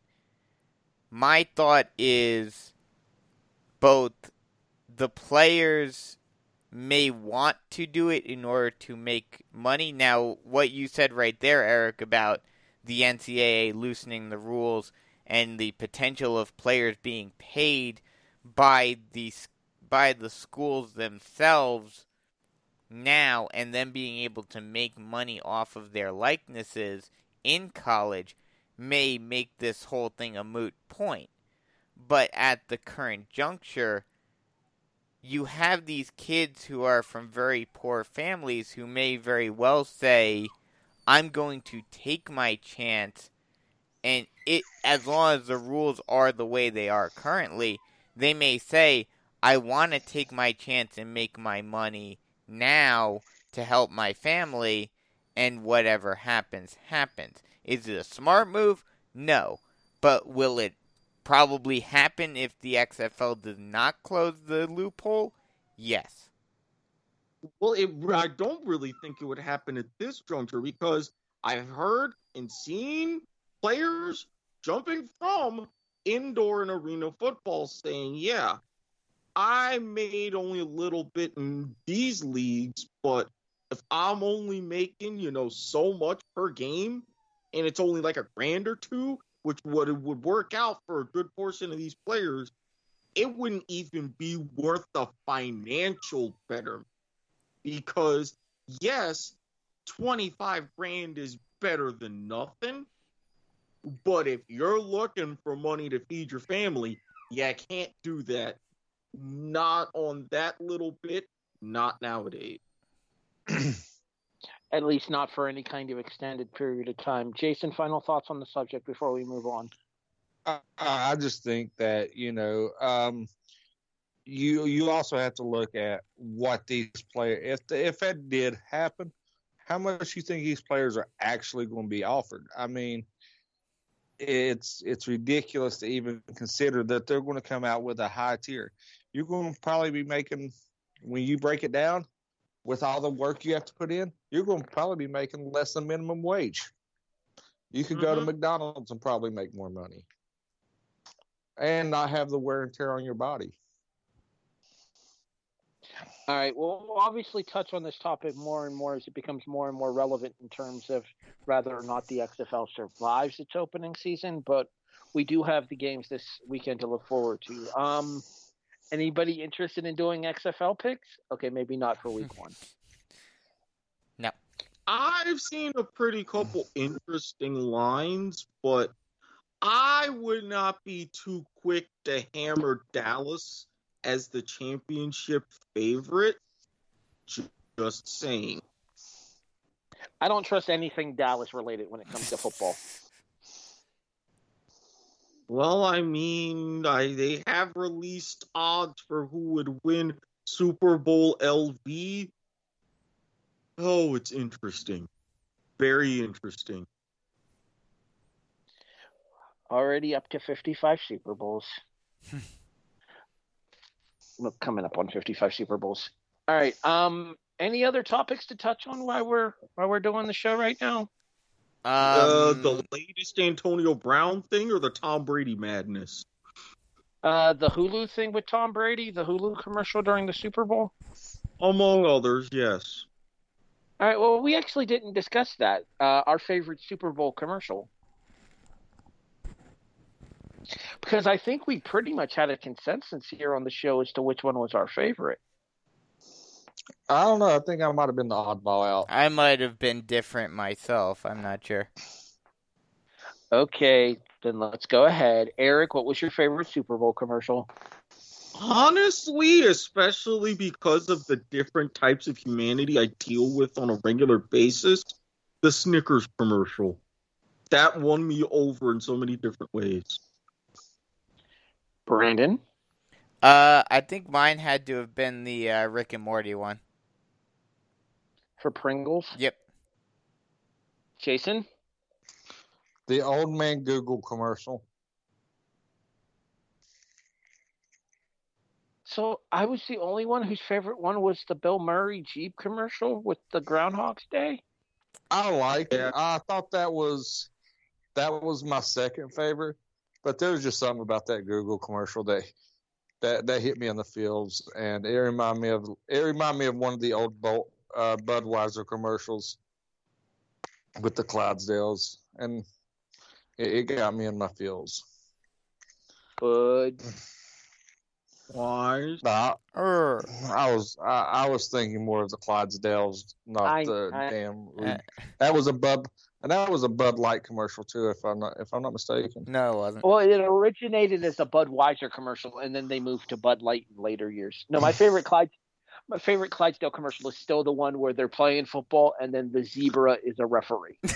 [SPEAKER 4] My thought is both the players may want to do it in order to make money. Now, what you said right there, Erik, about the NCAA loosening the rules and the potential of players being paid by the by the schools themselves now and then being able to make money off of their likenesses in college may make this whole thing a moot point. But at the current juncture, you have these kids who are from very poor families who may very well say, I'm going to take my chance and it as long as the rules are the way they are currently, they may say, I want to take my chance and make my money now to help my family and whatever happens happens. Is it a smart move? No. But will it probably happen if the XFL does not close the loophole? Yes.
[SPEAKER 5] Well, it, I don't really think it would happen at this juncture because I've heard and seen players jumping from indoor and arena football saying, yeah, I made only a little bit in these leagues, but if I'm only making, you know, so much per game and it's only like a grand or two, which would would work out for a good portion of these players, it wouldn't even be worth the financial betterment. Because yes, 25 grand is better than nothing. But if you're looking for money to feed your family, yeah, can't do that. Not on that little bit, not nowadays. [clears throat]
[SPEAKER 3] At least not for any kind of extended period of time. Jason, final thoughts on the subject before we move on.
[SPEAKER 2] I, I just think that you know um, you you also have to look at what these players if the, if that did happen, how much you think these players are actually going to be offered? I mean, it's it's ridiculous to even consider that they're going to come out with a high tier. You're going to probably be making when you break it down with all the work you have to put in, you're going to probably be making less than minimum wage. You could mm-hmm. go to mm-hmm. McDonald's and probably make more money and not have the wear and tear on your body.
[SPEAKER 3] All right. Well, we'll obviously touch on this topic more and more as it becomes more and more relevant in terms of whether or not the XFL survives its opening season. But we do have the games this weekend to look forward to. Um, anybody interested in doing XFL picks? Okay, maybe not for week one. [laughs]
[SPEAKER 4] No.
[SPEAKER 5] I've seen a pretty couple [laughs] interesting lines, but I would not be too quick to hammer Dallas as the championship favorite. Just saying.
[SPEAKER 3] I don't trust anything Dallas related when it comes to football.
[SPEAKER 5] Well, I mean, I, they have released odds for who would win Super Bowl LV. Oh, it's interesting. Very interesting.
[SPEAKER 3] Already up to 55 Super Bowls. [laughs] look, coming up on 55 Super Bowls. All right. Um, any other topics to touch on while we're while we're doing the show right now?
[SPEAKER 5] uh,
[SPEAKER 4] Um,
[SPEAKER 5] the latest Antonio Brown thing or the Tom Brady madness?
[SPEAKER 3] Uh, the Hulu thing with Tom Brady, the Hulu commercial during the Super Bowl.
[SPEAKER 5] Among others, yes.
[SPEAKER 3] All right. Well, we actually didn't discuss that. Uh, our favorite Super Bowl commercial. Because I think we pretty much had a consensus here on the show as to which one was our favorite.
[SPEAKER 2] I don't know. I think I might have been the oddball out.
[SPEAKER 4] I might have been different myself. I'm not sure.
[SPEAKER 3] Okay, then let's go ahead. Erik, what was your favorite Super Bowl commercial?
[SPEAKER 5] Honestly, especially because of the different types of humanity I deal with on a regular basis, the Snickers commercial. That won me over in so many different ways.
[SPEAKER 3] Brandon?
[SPEAKER 4] Uh, I think mine had to have been the uh, Rick and Morty one.
[SPEAKER 3] For Pringles?
[SPEAKER 4] Yep.
[SPEAKER 3] Jason?
[SPEAKER 2] The old man Google commercial.
[SPEAKER 3] So I was the only one whose favorite one was the Bill Murray Jeep commercial with the Groundhog's Day.
[SPEAKER 2] I like
[SPEAKER 5] Yeah.
[SPEAKER 2] it. I thought that was that was my second favorite, but there was just something about that Google commercial that that that hit me in the feels, and it reminded me of it reminded me of one of the old Bo- uh, Budweiser commercials with the Clydesdales, and it, it got me in my feels.
[SPEAKER 3] Bud.
[SPEAKER 5] Why?
[SPEAKER 2] But
[SPEAKER 4] Err.
[SPEAKER 2] I, I was I, I was thinking more of the Clydesdales, not
[SPEAKER 3] I-
[SPEAKER 2] the
[SPEAKER 3] I-
[SPEAKER 2] damn.
[SPEAKER 4] Uh,
[SPEAKER 2] that was a Bud, and that was a Bud Light commercial too, if I'm not if I'm not mistaken.
[SPEAKER 4] no, it wasn't.
[SPEAKER 3] Well, it originated as a Budweiser commercial, and then they moved to Bud Light in later years. No, my favorite [laughs] Clyde, my favorite Clydesdale commercial is still the one where they're playing football, and then the zebra is a referee. [laughs]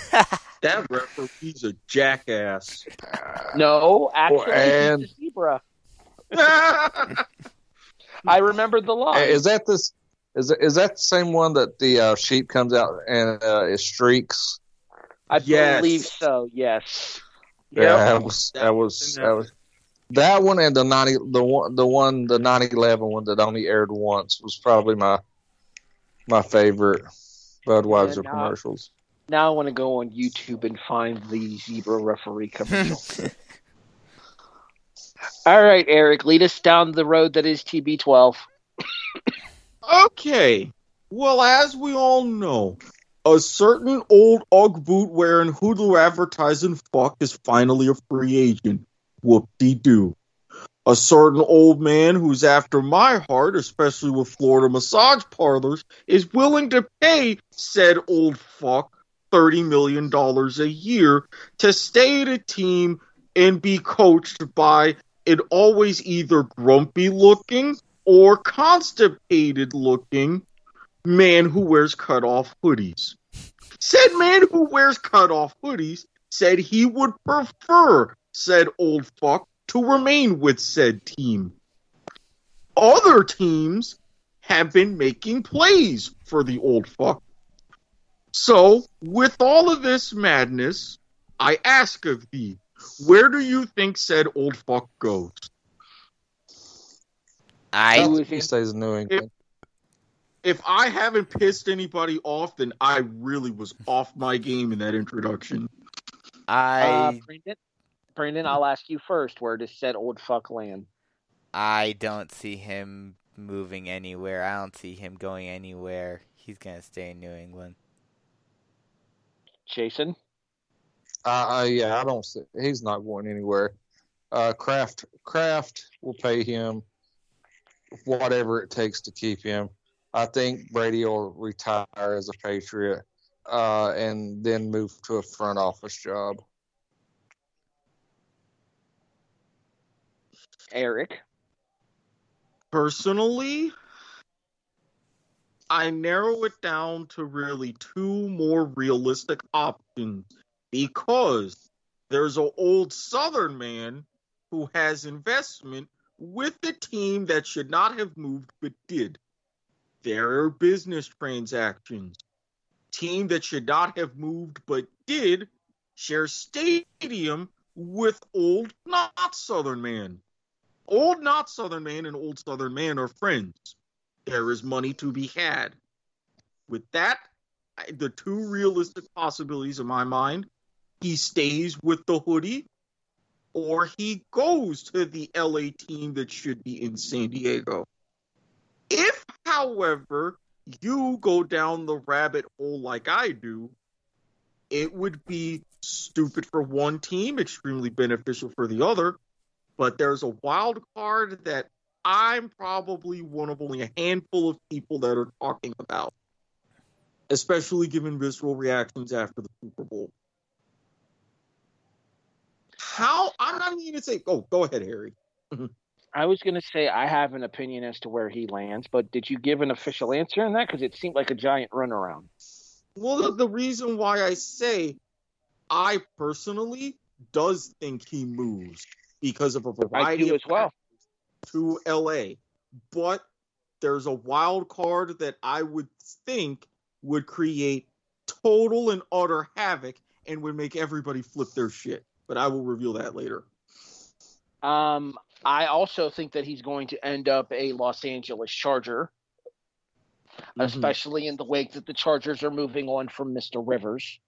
[SPEAKER 5] That referee's a jackass.
[SPEAKER 3] No, actually,
[SPEAKER 2] and-
[SPEAKER 3] he's the zebra. [laughs] I remember the line.
[SPEAKER 2] Is that this? Is that, is that the same one that the uh, sheep comes out and uh, it streaks?
[SPEAKER 3] I
[SPEAKER 5] Yes.
[SPEAKER 3] believe so. Yes.
[SPEAKER 2] Yeah, that was that was that was that one and the ninety the one the one the nine eleven one that only aired once was probably my my favorite Budweiser
[SPEAKER 3] Yeah, now-
[SPEAKER 2] commercials.
[SPEAKER 3] Now I want to go on YouTube and find the zebra referee commercial. [laughs] All right, Erik, lead us down the road that is TB12.
[SPEAKER 5] Okay. Well, as we all know, a certain old Ugg boot wearing Hulu advertising fuck is finally a free agent. Whoop de doo. A certain old man who's after my heart, especially with Florida massage parlors, is willing to pay said old fuck $30 million a year to stay at a team and be coached by an always either grumpy looking or constipated looking man who wears cutoff hoodies. Said man who wears cutoff hoodies said he would prefer said old fuck to remain with said team. Other teams have been making plays for the old fuck. So, with all of this madness, I ask of thee, where do you think said old fuck goes?
[SPEAKER 2] I
[SPEAKER 4] I
[SPEAKER 3] was
[SPEAKER 2] think he stays in New England.
[SPEAKER 5] If I haven't pissed anybody off, then I really was off my game in that introduction.
[SPEAKER 3] Uh,
[SPEAKER 4] I
[SPEAKER 3] Brandon, Brandon, I'll ask you first. Where does said old fuck land?
[SPEAKER 4] I don't see him moving anywhere. I don't see him going anywhere. He's gonna stay in New England.
[SPEAKER 3] Jason?
[SPEAKER 2] Uh, uh, yeah, I don't. See, he's not going anywhere. Uh, Kraft Kraft will pay him whatever it takes to keep him. I think Brady will retire as a Patriot uh, and then move to a front office job.
[SPEAKER 3] Erik?
[SPEAKER 5] Personally, I narrow it down to really two more realistic options because there's an old Southern man who has investment with a team that should not have moved but did. There are business transactions. Team that should not have moved but did share stadium with old not Southern man. old not Southern man and old Southern man are friends. There is money to be had. With that, the two realistic possibilities in my mind: he stays with the hoodie, or he goes to the LA team that should be in San Diego. If, however, you go down the rabbit hole like I do, it would be stupid for one team, extremely beneficial for the other. But there's a wild card that I'm probably one of only a handful of people that are talking about, especially given visceral reactions after the Super Bowl. How? I'm not even gonna say. Oh, go ahead, Harry. [laughs]
[SPEAKER 3] I was going to say I have an opinion as to where he lands, but did you give an official answer on that? Because it seemed like a giant runaround.
[SPEAKER 5] Well, the, the reason why I say I personally does think he moves because of a
[SPEAKER 3] I
[SPEAKER 5] variety
[SPEAKER 3] do
[SPEAKER 5] of
[SPEAKER 3] as well.
[SPEAKER 5] to LA, but there's a wild card that I would think would create total and utter havoc and would make everybody flip their shit. But I will reveal that later.
[SPEAKER 3] Um, I also think that he's going to end up a Los Angeles Charger,
[SPEAKER 5] Mhm.
[SPEAKER 3] especially in the wake that the Chargers are moving on from Mr. Rivers.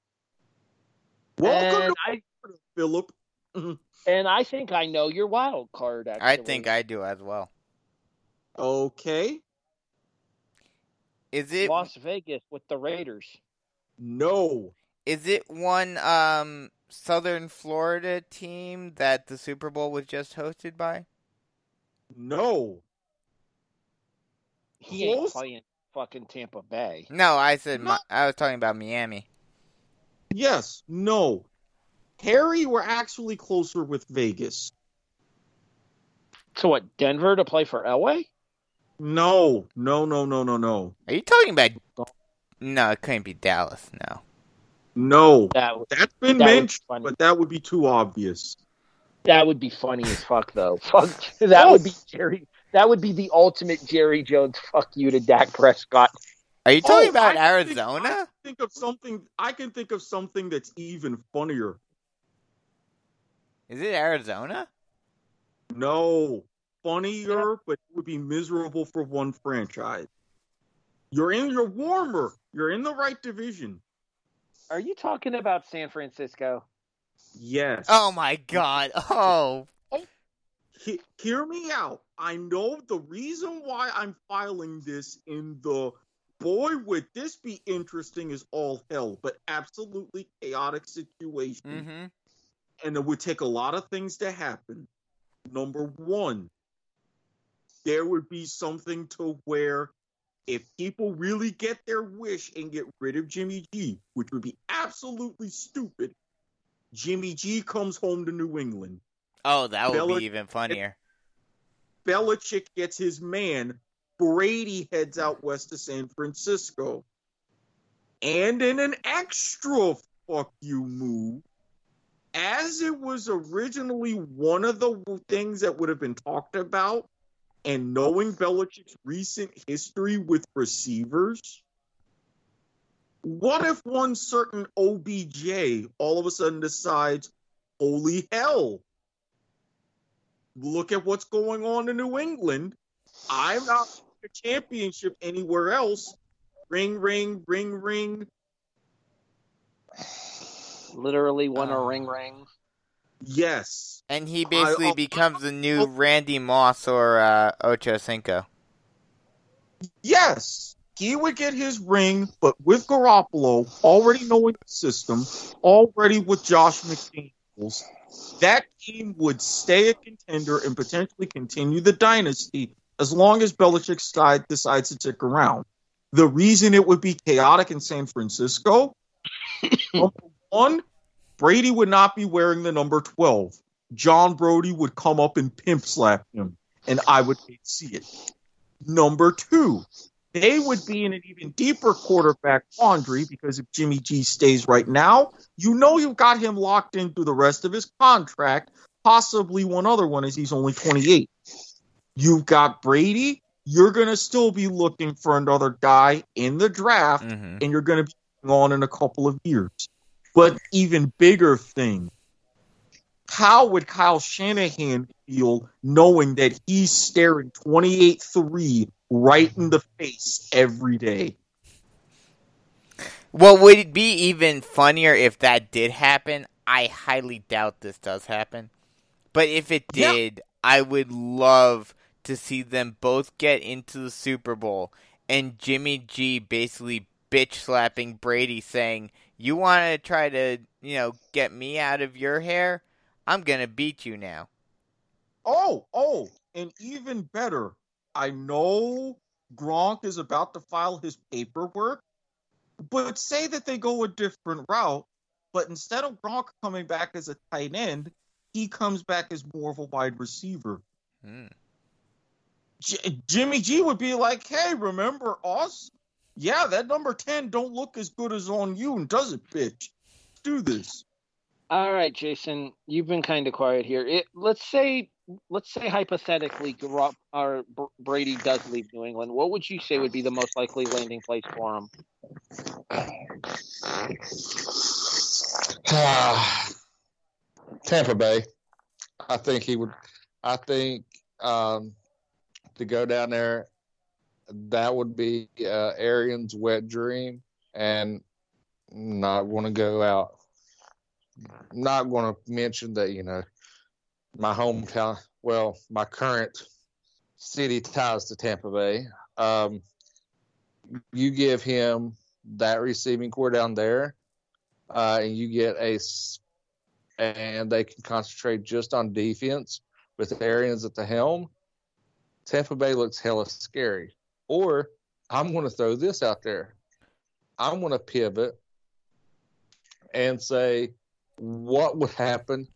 [SPEAKER 5] Welcome
[SPEAKER 3] and
[SPEAKER 5] to
[SPEAKER 3] I
[SPEAKER 5] Philip. [laughs]
[SPEAKER 3] and I think I know your wild card. Actually,
[SPEAKER 4] I think I do as well.
[SPEAKER 5] Okay.
[SPEAKER 4] Is it
[SPEAKER 3] Las Vegas with the Raiders.
[SPEAKER 5] No.
[SPEAKER 4] is it one um Southern Florida team that the Super Bowl was just hosted by?
[SPEAKER 5] No.
[SPEAKER 3] He ain't
[SPEAKER 5] Close.
[SPEAKER 3] playing fucking Tampa Bay.
[SPEAKER 4] No, I said
[SPEAKER 5] No.
[SPEAKER 4] Mi- I was talking about Miami.
[SPEAKER 5] Yes. No. Harry, we're actually closer with Vegas.
[SPEAKER 3] So what? Denver to play for Elway?
[SPEAKER 5] No. No, no, no, no, no.
[SPEAKER 4] Are you talking about? No, it couldn't be Dallas. No.
[SPEAKER 5] No.
[SPEAKER 3] That would
[SPEAKER 5] That's been
[SPEAKER 3] that be
[SPEAKER 5] mentioned,
[SPEAKER 3] funny.
[SPEAKER 5] but that would be too obvious.
[SPEAKER 3] That would be funny as fuck, though. [laughs] Fuck. That would be Jerry. That would be the ultimate Jerry Jones fuck you to Dak Prescott.
[SPEAKER 4] Are you talking
[SPEAKER 5] Oh,
[SPEAKER 4] about
[SPEAKER 5] I think-
[SPEAKER 4] Arizona?
[SPEAKER 5] Think of something. I can think of something that's even funnier.
[SPEAKER 4] Is it Arizona?
[SPEAKER 5] No, funnier, but it would be miserable for one franchise. You're in your warmer. You're in the right division.
[SPEAKER 3] Are you talking about San Francisco?
[SPEAKER 5] Yes.
[SPEAKER 4] Oh my God! Oh,
[SPEAKER 5] He- hear me out. I know the reason why I'm filing this in the boy would this be interesting is all hell, but absolutely chaotic situation.
[SPEAKER 4] mm-hmm.
[SPEAKER 5] And it would take a lot of things to happen. Number one, there would be something to where if people really get their wish and get rid of Jimmy G, which would be absolutely stupid, Jimmy G comes home to New England.
[SPEAKER 4] Oh, that would
[SPEAKER 5] Belichick-
[SPEAKER 4] be even funnier.
[SPEAKER 5] Belichick gets his man. Brady heads out west to San Francisco. And in an extra fuck you move, as it was originally one of the things that would have been talked about, and knowing Belichick's recent history with receivers, what if one certain OBJ all of a sudden decides, holy hell, look at what's going on in New England. I'm not a championship anywhere else. Ring, ring, ring, ring.
[SPEAKER 3] Literally won a
[SPEAKER 4] Oh.
[SPEAKER 3] ring ring.
[SPEAKER 5] Yes.
[SPEAKER 4] And he basically
[SPEAKER 5] I-
[SPEAKER 4] becomes the new Randy Moss or uh, Ocho Cinco.
[SPEAKER 5] Yes. He would get his ring, but with Garoppolo already knowing the system, already with Josh McDaniels, that team would stay a contender and potentially continue the dynasty as long as Belichick side decides to stick around. The reason it would be chaotic in San Francisco, [laughs] number one, Brady would not be wearing the number 12. John Brodie would come up and pimp slap him, and I would see it. Number two, they would be in an even deeper quarterback quandary because if Jimmy G stays right now, you know you've got him locked in through the rest of his contract, possibly one other one as he's only 28. You've got Brady, you're going to still be looking for another guy in the draft,
[SPEAKER 4] hmm
[SPEAKER 5] and you're going to be on in a couple of years. But even bigger thing, how would Kyle Shanahan feel knowing that he's staring 28 3 right in the face every day?
[SPEAKER 4] Well, would it be even funnier if that did happen? I highly doubt this does happen. But if it
[SPEAKER 5] Yeah.
[SPEAKER 4] did, I would love to see them both get into the Super Bowl and Jimmy G basically bitch slapping Brady saying, You want to try to, you know, get me out of your hair? I'm going to beat you now.
[SPEAKER 5] Oh, oh, and even better, I know Gronk is about to file his paperwork, but say that they go a different route, but instead of Gronk coming back as a tight end, he comes back as more of a wide receiver.
[SPEAKER 4] Hmm.
[SPEAKER 5] J- Jimmy G would be like, "Hey, remember us? Yeah, that number ten don't look as good as on you, and does it, bitch? Do this."
[SPEAKER 3] All right, Jason, you've been kind of quiet here. It, let's say, let's say hypothetically, Garopp, or Brady does leave New England. What would you say would be the most likely landing place for him? [sighs]
[SPEAKER 2] Tampa Bay. I think he would. I think um, to go down there, that would be uh, Arians' wet dream, and not want to go out. Not going to mention that you know my hometown. Well, my current city ties to Tampa Bay. Um, you give him that receiving corps down there, uh, and you get a and they can concentrate just on defense with Arians at the helm, Tampa Bay looks hella scary. Or I'm going to throw this out there. I'm going to pivot and say, what would happen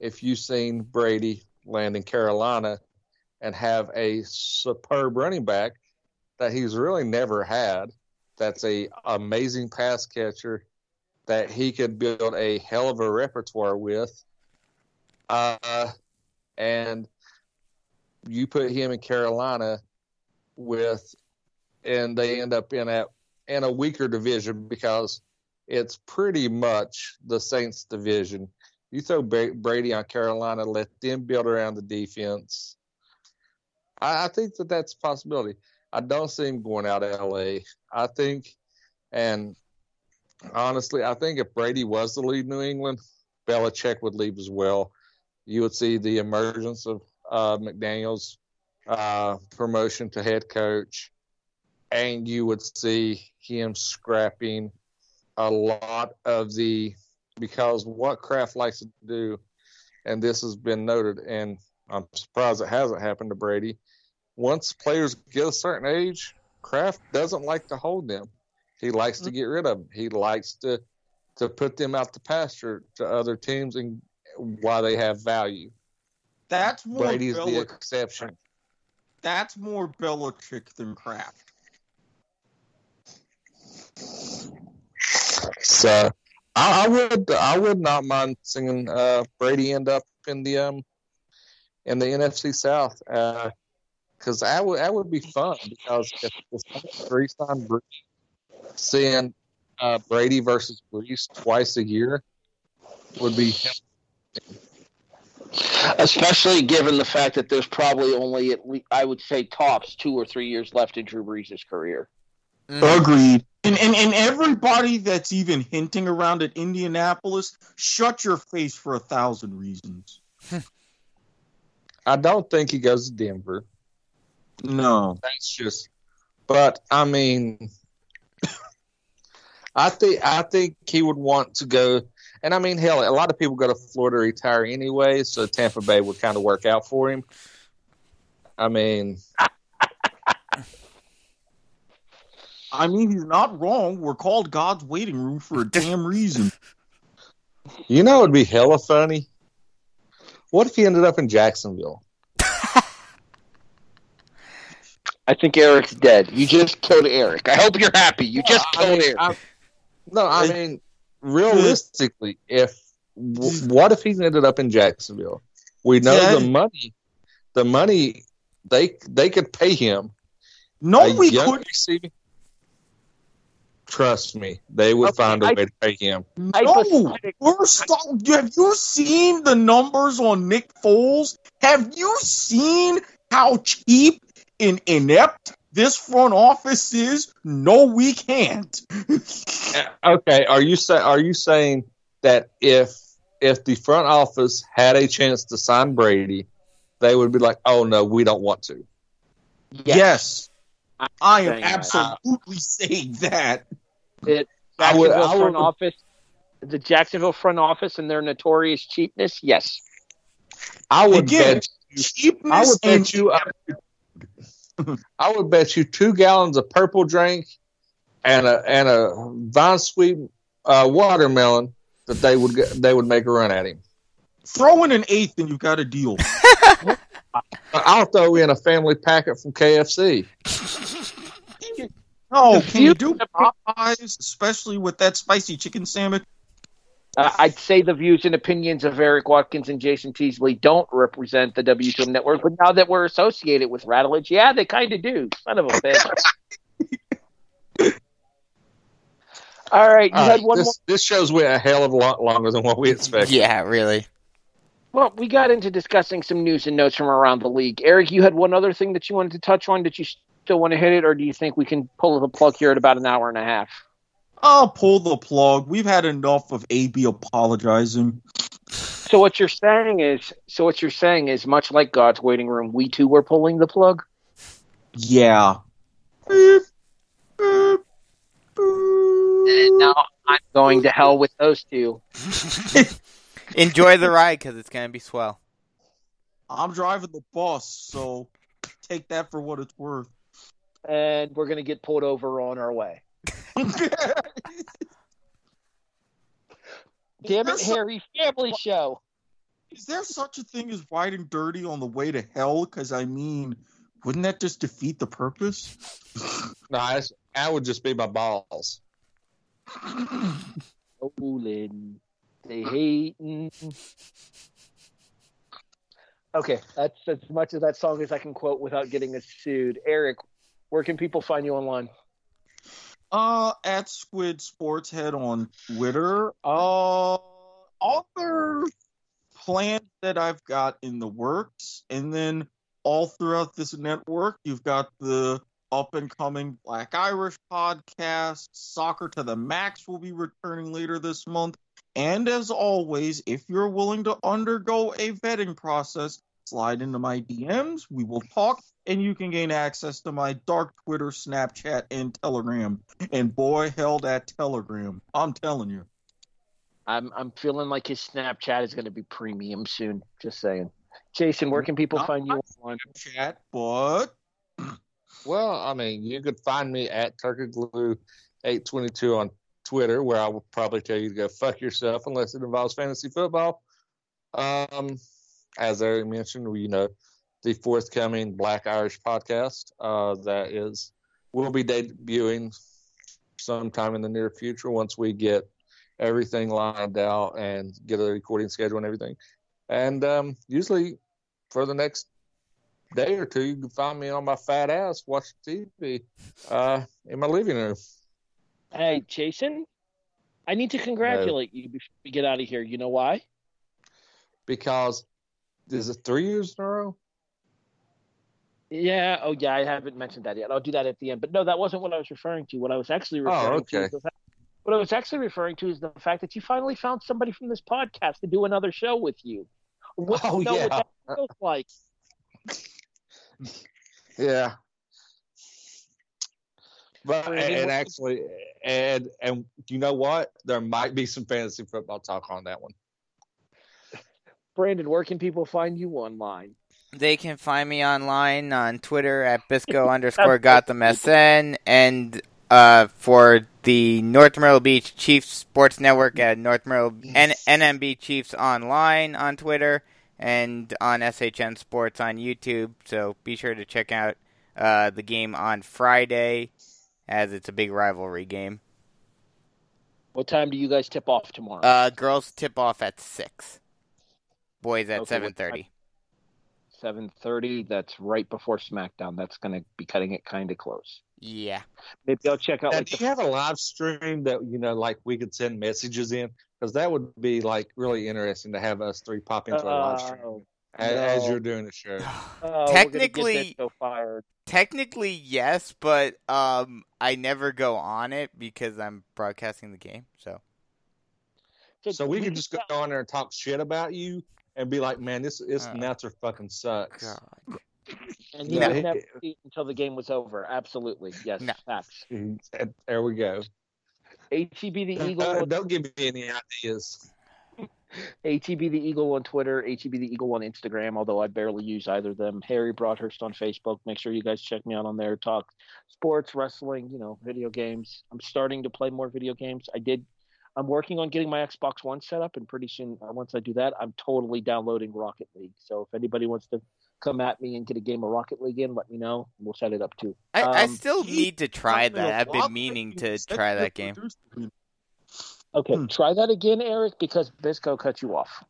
[SPEAKER 2] if you seen Brady land in Carolina and have a superb running back that he's really never had? That's a amazing pass catcher that he could build a hell of a repertoire with. Uh, and you put him in Carolina with, and they end up in a in a weaker division because it's pretty much the Saints division. You throw Brady on Carolina, let them build around the defense. I, I think that that's a possibility. I don't see him going out of LA. I think, and honestly, I think if Brady was to leave New England, Belichick would leave as well. You would see the emergence of uh, McDaniels' uh, promotion to head coach, and you would see him scrapping a lot of the because what Kraft likes to do, and this has been noted, and I'm surprised it hasn't happened to Brady. Once players get a certain age, Kraft doesn't like to hold them. He likes to get rid of them. He likes to to put them out the pasture to other teams and while they have value.
[SPEAKER 5] That's more
[SPEAKER 2] Brady's the exception.
[SPEAKER 5] That's more Belichick than Kraft.
[SPEAKER 2] So I, I would I would not mind seeing uh, Brady end up in the um in the NFC South because that would that would be fun because if Saints re-sign seeing uh, Brady versus Brees twice a year would be
[SPEAKER 3] Especially given the fact that there's probably only, at least, I would say, tops two or three years left in Drew Brees' career.
[SPEAKER 4] Mm.
[SPEAKER 5] Agreed. And, and and everybody that's even hinting around at Indianapolis, shut your face for a thousand reasons. [laughs]
[SPEAKER 2] I don't think he goes to Denver.
[SPEAKER 5] No.
[SPEAKER 2] That's just. But I mean, [laughs] I think I think he would want to go, and I mean, hell, a lot of people go to Florida to retire anyway, so Tampa Bay would kind of work out for him. I mean, [laughs]
[SPEAKER 5] I mean, he's not wrong. We're called God's waiting room for a damn reason. [laughs]
[SPEAKER 2] you know, it'd be hella funny. What if he ended up in Jacksonville? [laughs]
[SPEAKER 3] I think Erik's dead. You just killed Erik. I hope you're happy. You just
[SPEAKER 2] I
[SPEAKER 3] killed
[SPEAKER 2] mean,
[SPEAKER 3] Erik.
[SPEAKER 2] I- no, I mean, realistically, if w- what if he ended up in Jacksonville? We know
[SPEAKER 5] Yeah.
[SPEAKER 2] the money, the money they they could pay him
[SPEAKER 5] No, we
[SPEAKER 2] young
[SPEAKER 5] could.
[SPEAKER 2] receiving. Trust me, they would
[SPEAKER 3] Okay,
[SPEAKER 2] find a
[SPEAKER 3] I-
[SPEAKER 2] way to pay him.
[SPEAKER 5] No, we're st- have you seen the numbers on Nick Foles? Have you seen how cheap and inept this front office is? No, we can't.
[SPEAKER 2] Uh, [laughs] Okay, are you say are you saying that if if the front office had a chance to sign Brady, they would be like, "Oh no, we don't want to."
[SPEAKER 5] yes. I am
[SPEAKER 3] saying that.
[SPEAKER 5] absolutely saying that.
[SPEAKER 2] I would-
[SPEAKER 3] Jacksonville
[SPEAKER 2] I
[SPEAKER 3] front
[SPEAKER 2] would-
[SPEAKER 3] office, the Jacksonville front office and their notorious cheapness. Yes,
[SPEAKER 2] I would
[SPEAKER 5] Again,
[SPEAKER 2] bet
[SPEAKER 5] Cheapness
[SPEAKER 2] I would
[SPEAKER 5] and
[SPEAKER 2] bet you I would bet you two gallons of purple drink and a and a vine sweet uh, watermelon that they would get, they would make a run at him.
[SPEAKER 5] throw in an eighth and you've got a deal. [laughs]
[SPEAKER 2] I'll throw in a family packet from KFC.
[SPEAKER 5] Oh, can
[SPEAKER 3] you-
[SPEAKER 5] you do Popeyes, especially with that spicy chicken sandwich?
[SPEAKER 3] Uh, I'd say the views and opinions of Erik Watkins and Jason Teasley don't represent the W2M network, but now that we're associated with Rattledge, yeah, they kind of do. Son of a bitch. [laughs] All right, you
[SPEAKER 2] All
[SPEAKER 3] had
[SPEAKER 2] right,
[SPEAKER 3] one more.
[SPEAKER 2] this, this show's went a hell of a lot longer than what we expected.
[SPEAKER 4] Yeah, really.
[SPEAKER 3] Well, we got into discussing some news and notes from around the league. Eric, you had one other thing that you wanted to touch on. Did you still want to hit it, or do you think we can pull the plug here at about an hour and a half?
[SPEAKER 5] I'll pull the plug. We've had enough of AB apologizing.
[SPEAKER 3] So what you're saying is, so what you're saying is, much like God's waiting room, we too were pulling the plug.
[SPEAKER 5] Yeah. Beep, beep,
[SPEAKER 3] And now I'm going to hell with those two. [laughs]
[SPEAKER 4] Enjoy the ride because it's gonna be swell.
[SPEAKER 5] I'm driving the bus, so take that for what it's worth.
[SPEAKER 3] and we're going to get pulled over on our way. [laughs] Damn it,
[SPEAKER 5] Is there
[SPEAKER 3] Harry! Family show.
[SPEAKER 5] Is there such a thing as white and dirty on the way to hell? Because I mean, wouldn't that just defeat the purpose? [laughs]
[SPEAKER 2] No, I, I would just be my balls.
[SPEAKER 3] Olin, they hating. Okay, that's as much of that song as I can quote without getting us sued. Erik, where can people find you online?
[SPEAKER 5] Uh, at Squid Sports Head on Twitter. Uh, other plans that I've got in the works, and then all throughout this network, you've got the up and coming Black Irish podcast. Soccer to the Max will be returning later this month. And as always, if you're willing to undergo a vetting process, slide into my DMs. We will talk, and you can gain access to my dark Twitter, Snapchat, and Telegram. And boy, hell, that Telegram. I'm telling you.
[SPEAKER 3] I'm I'm feeling like his Snapchat is going to be premium soon. Just saying. Jason, where can people
[SPEAKER 5] Not
[SPEAKER 3] find you
[SPEAKER 5] on
[SPEAKER 3] Snapchat?
[SPEAKER 5] Chat, but [clears throat]
[SPEAKER 2] Well, I mean, you could find me at Turkey Glue eight twenty two on Twitter, where I will probably tell you to go fuck yourself unless it involves fantasy football. Um, as Erik mentioned, we, you know, the forthcoming Black Irish podcast uh, that is will be debuting sometime in the near future once we get everything lined out and get a recording schedule and everything. And um, usually for the next day or two, you can find me on my fat ass watching TV uh, in my living room.
[SPEAKER 3] Hey, Jason, I need to congratulate you before we get out of here. You know why?
[SPEAKER 2] Because is it three years in a row?
[SPEAKER 3] Yeah. Oh, yeah. I haven't mentioned that yet. I'll do that at the end. But no, that wasn't what I was referring to. What I was actually oh, referring to.
[SPEAKER 2] okay.
[SPEAKER 3] Is the fact, what I was actually referring to is the fact that you finally found somebody from this podcast to do another show with you. What,
[SPEAKER 2] Oh,
[SPEAKER 3] know
[SPEAKER 2] yeah.
[SPEAKER 3] what that feels like.
[SPEAKER 2] Yeah. But
[SPEAKER 3] mean,
[SPEAKER 2] and, actually, and and you know what? There might be some fantasy football talk on that one.
[SPEAKER 3] Brandon, where can people find you online?
[SPEAKER 4] They can find me online on Twitter at Bisco [laughs] underscore Gotham SN and uh, for the North Myrtle Beach Chiefs Sports Network at North Myrtle N- NMB Chiefs Online on Twitter and on SHN Sports on YouTube. So be sure to check out uh, the game on Friday as it's a big rivalry game.
[SPEAKER 3] What time do you guys tip off tomorrow?
[SPEAKER 4] Uh, girls tip off at 6. Boys at
[SPEAKER 3] Okay,
[SPEAKER 4] 7.30.
[SPEAKER 3] seven thirty. That's right before SmackDown. That's going to be cutting it kind of close.
[SPEAKER 4] Yeah.
[SPEAKER 3] Maybe I'll check out.
[SPEAKER 2] Now,
[SPEAKER 3] Like,
[SPEAKER 2] do
[SPEAKER 3] the,
[SPEAKER 2] you have a live stream that you know, like we could send messages in? Because that would be like really interesting to have us three pop into a live stream
[SPEAKER 3] Oh,
[SPEAKER 2] as, as you're doing the show. [sighs]
[SPEAKER 3] oh, we're gonna get
[SPEAKER 4] Technically-
[SPEAKER 3] this show fired.
[SPEAKER 4] Technically, yes, but um, I never go on it because I'm broadcasting the game. So
[SPEAKER 2] So we can just go on there and talk shit about you and be like, man, this this
[SPEAKER 4] Uh,
[SPEAKER 2] announcer fucking sucks.
[SPEAKER 4] God.
[SPEAKER 3] And you
[SPEAKER 2] No.
[SPEAKER 3] would never see it until the game was over. Absolutely, yes,
[SPEAKER 4] No.
[SPEAKER 3] facts.
[SPEAKER 2] There we go.
[SPEAKER 3] HEB the
[SPEAKER 2] Uh,
[SPEAKER 3] Eagle.
[SPEAKER 2] don't give me any ideas.
[SPEAKER 3] HEB the Eagle on Twitter, HEB the Eagle on Instagram, although I barely use either of them. Harry Broadhurst on Facebook. Make sure you guys check me out on there. Talk sports, wrestling, you know, video games. I'm starting to play more video games. I did. I'm working on getting my Xbox One set up, and pretty soon, uh, once I do that, I'm totally downloading Rocket League. So if anybody wants to come at me and get a game of Rocket League in, let me know. We'll set it up too.
[SPEAKER 4] I, I
[SPEAKER 3] Um,
[SPEAKER 4] still
[SPEAKER 5] he-
[SPEAKER 4] need to try that. I've been meaning to try that game.
[SPEAKER 3] Okay,
[SPEAKER 5] Hmm.
[SPEAKER 3] try that again, Erik, because Bisco cut you off.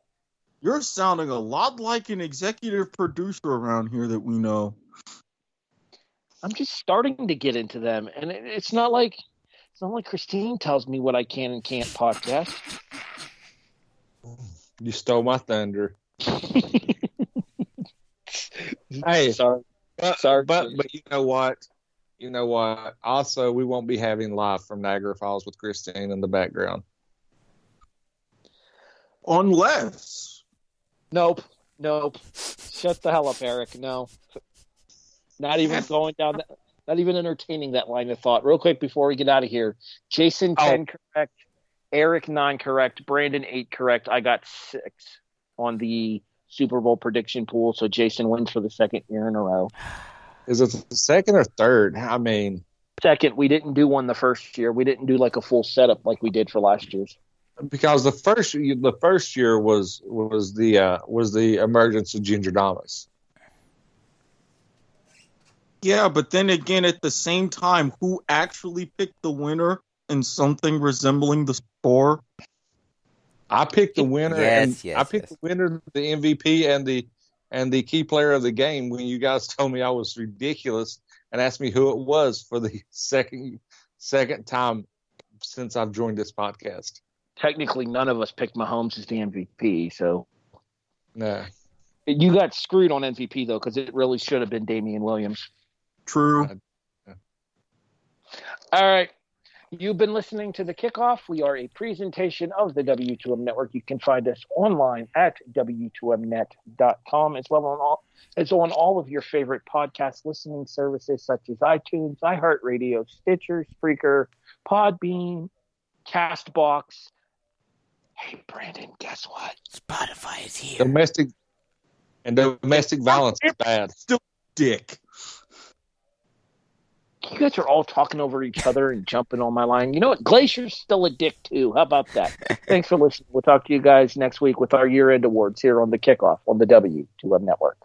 [SPEAKER 5] You're sounding a lot like an executive producer around here that we know.
[SPEAKER 3] I'm just starting to get into them, and it's not like it's not like Christine tells me what I can and can't podcast.
[SPEAKER 2] You stole my thunder. [laughs] Hey,
[SPEAKER 3] sorry,
[SPEAKER 2] but,
[SPEAKER 3] Sorry.
[SPEAKER 2] but but you know what? You know what? Also, we won't be having live from Niagara Falls with Christine in the background.
[SPEAKER 5] Unless
[SPEAKER 3] nope, nope. Shut the hell up, Erik. No, not even [laughs] going down. That, not even entertaining that line of thought. Real quick before we get out of here, Jason
[SPEAKER 2] Oh.
[SPEAKER 3] ten correct, Erik nine correct, Brandon eight correct. I got six on the Super Bowl prediction pool, so Jason wins for the second year in a row.
[SPEAKER 2] Is it the second or third? I mean,
[SPEAKER 3] Second, we didn't do one the first year. We didn't do like a full setup like we did for last year's.
[SPEAKER 2] because the first the first year was was the uh, was the emergence of Ginger Damas.
[SPEAKER 5] Yeah, but then again, at the same time, who actually picked the winner in something resembling the score?
[SPEAKER 2] I picked the winner.
[SPEAKER 4] Yes,
[SPEAKER 2] and
[SPEAKER 4] yes,
[SPEAKER 2] I picked
[SPEAKER 4] yes.
[SPEAKER 2] the winner, the MVP, and the and the key player of the game. When you guys [laughs] told me I was ridiculous and asked me who it was for the [laughs] second second time since I've joined this podcast.
[SPEAKER 3] Technically, none of us picked Mahomes as the MVP, so
[SPEAKER 2] No,
[SPEAKER 3] you got screwed on MVP though, because it really should have been Damien Williams.
[SPEAKER 5] True.
[SPEAKER 3] All right. You've been listening to the kickoff. We are a presentation of the W2M network. You can find us online at W2Mnet.com as well on all as on all of your favorite podcast listening services such as iTunes, iHeartRadio, Stitcher, Spreaker, Podbean, Castbox. Hey Brandon, guess what?
[SPEAKER 4] Spotify is here.
[SPEAKER 2] domestic and domestic violence is bad.
[SPEAKER 5] Still dick.
[SPEAKER 3] You guys are all talking over each other and jumping on my line. You know what? Glacier's still a dick too. How about that? [laughs] Thanks for listening. We'll talk to you guys next week with our year end awards here on the kickoff on the W2M network.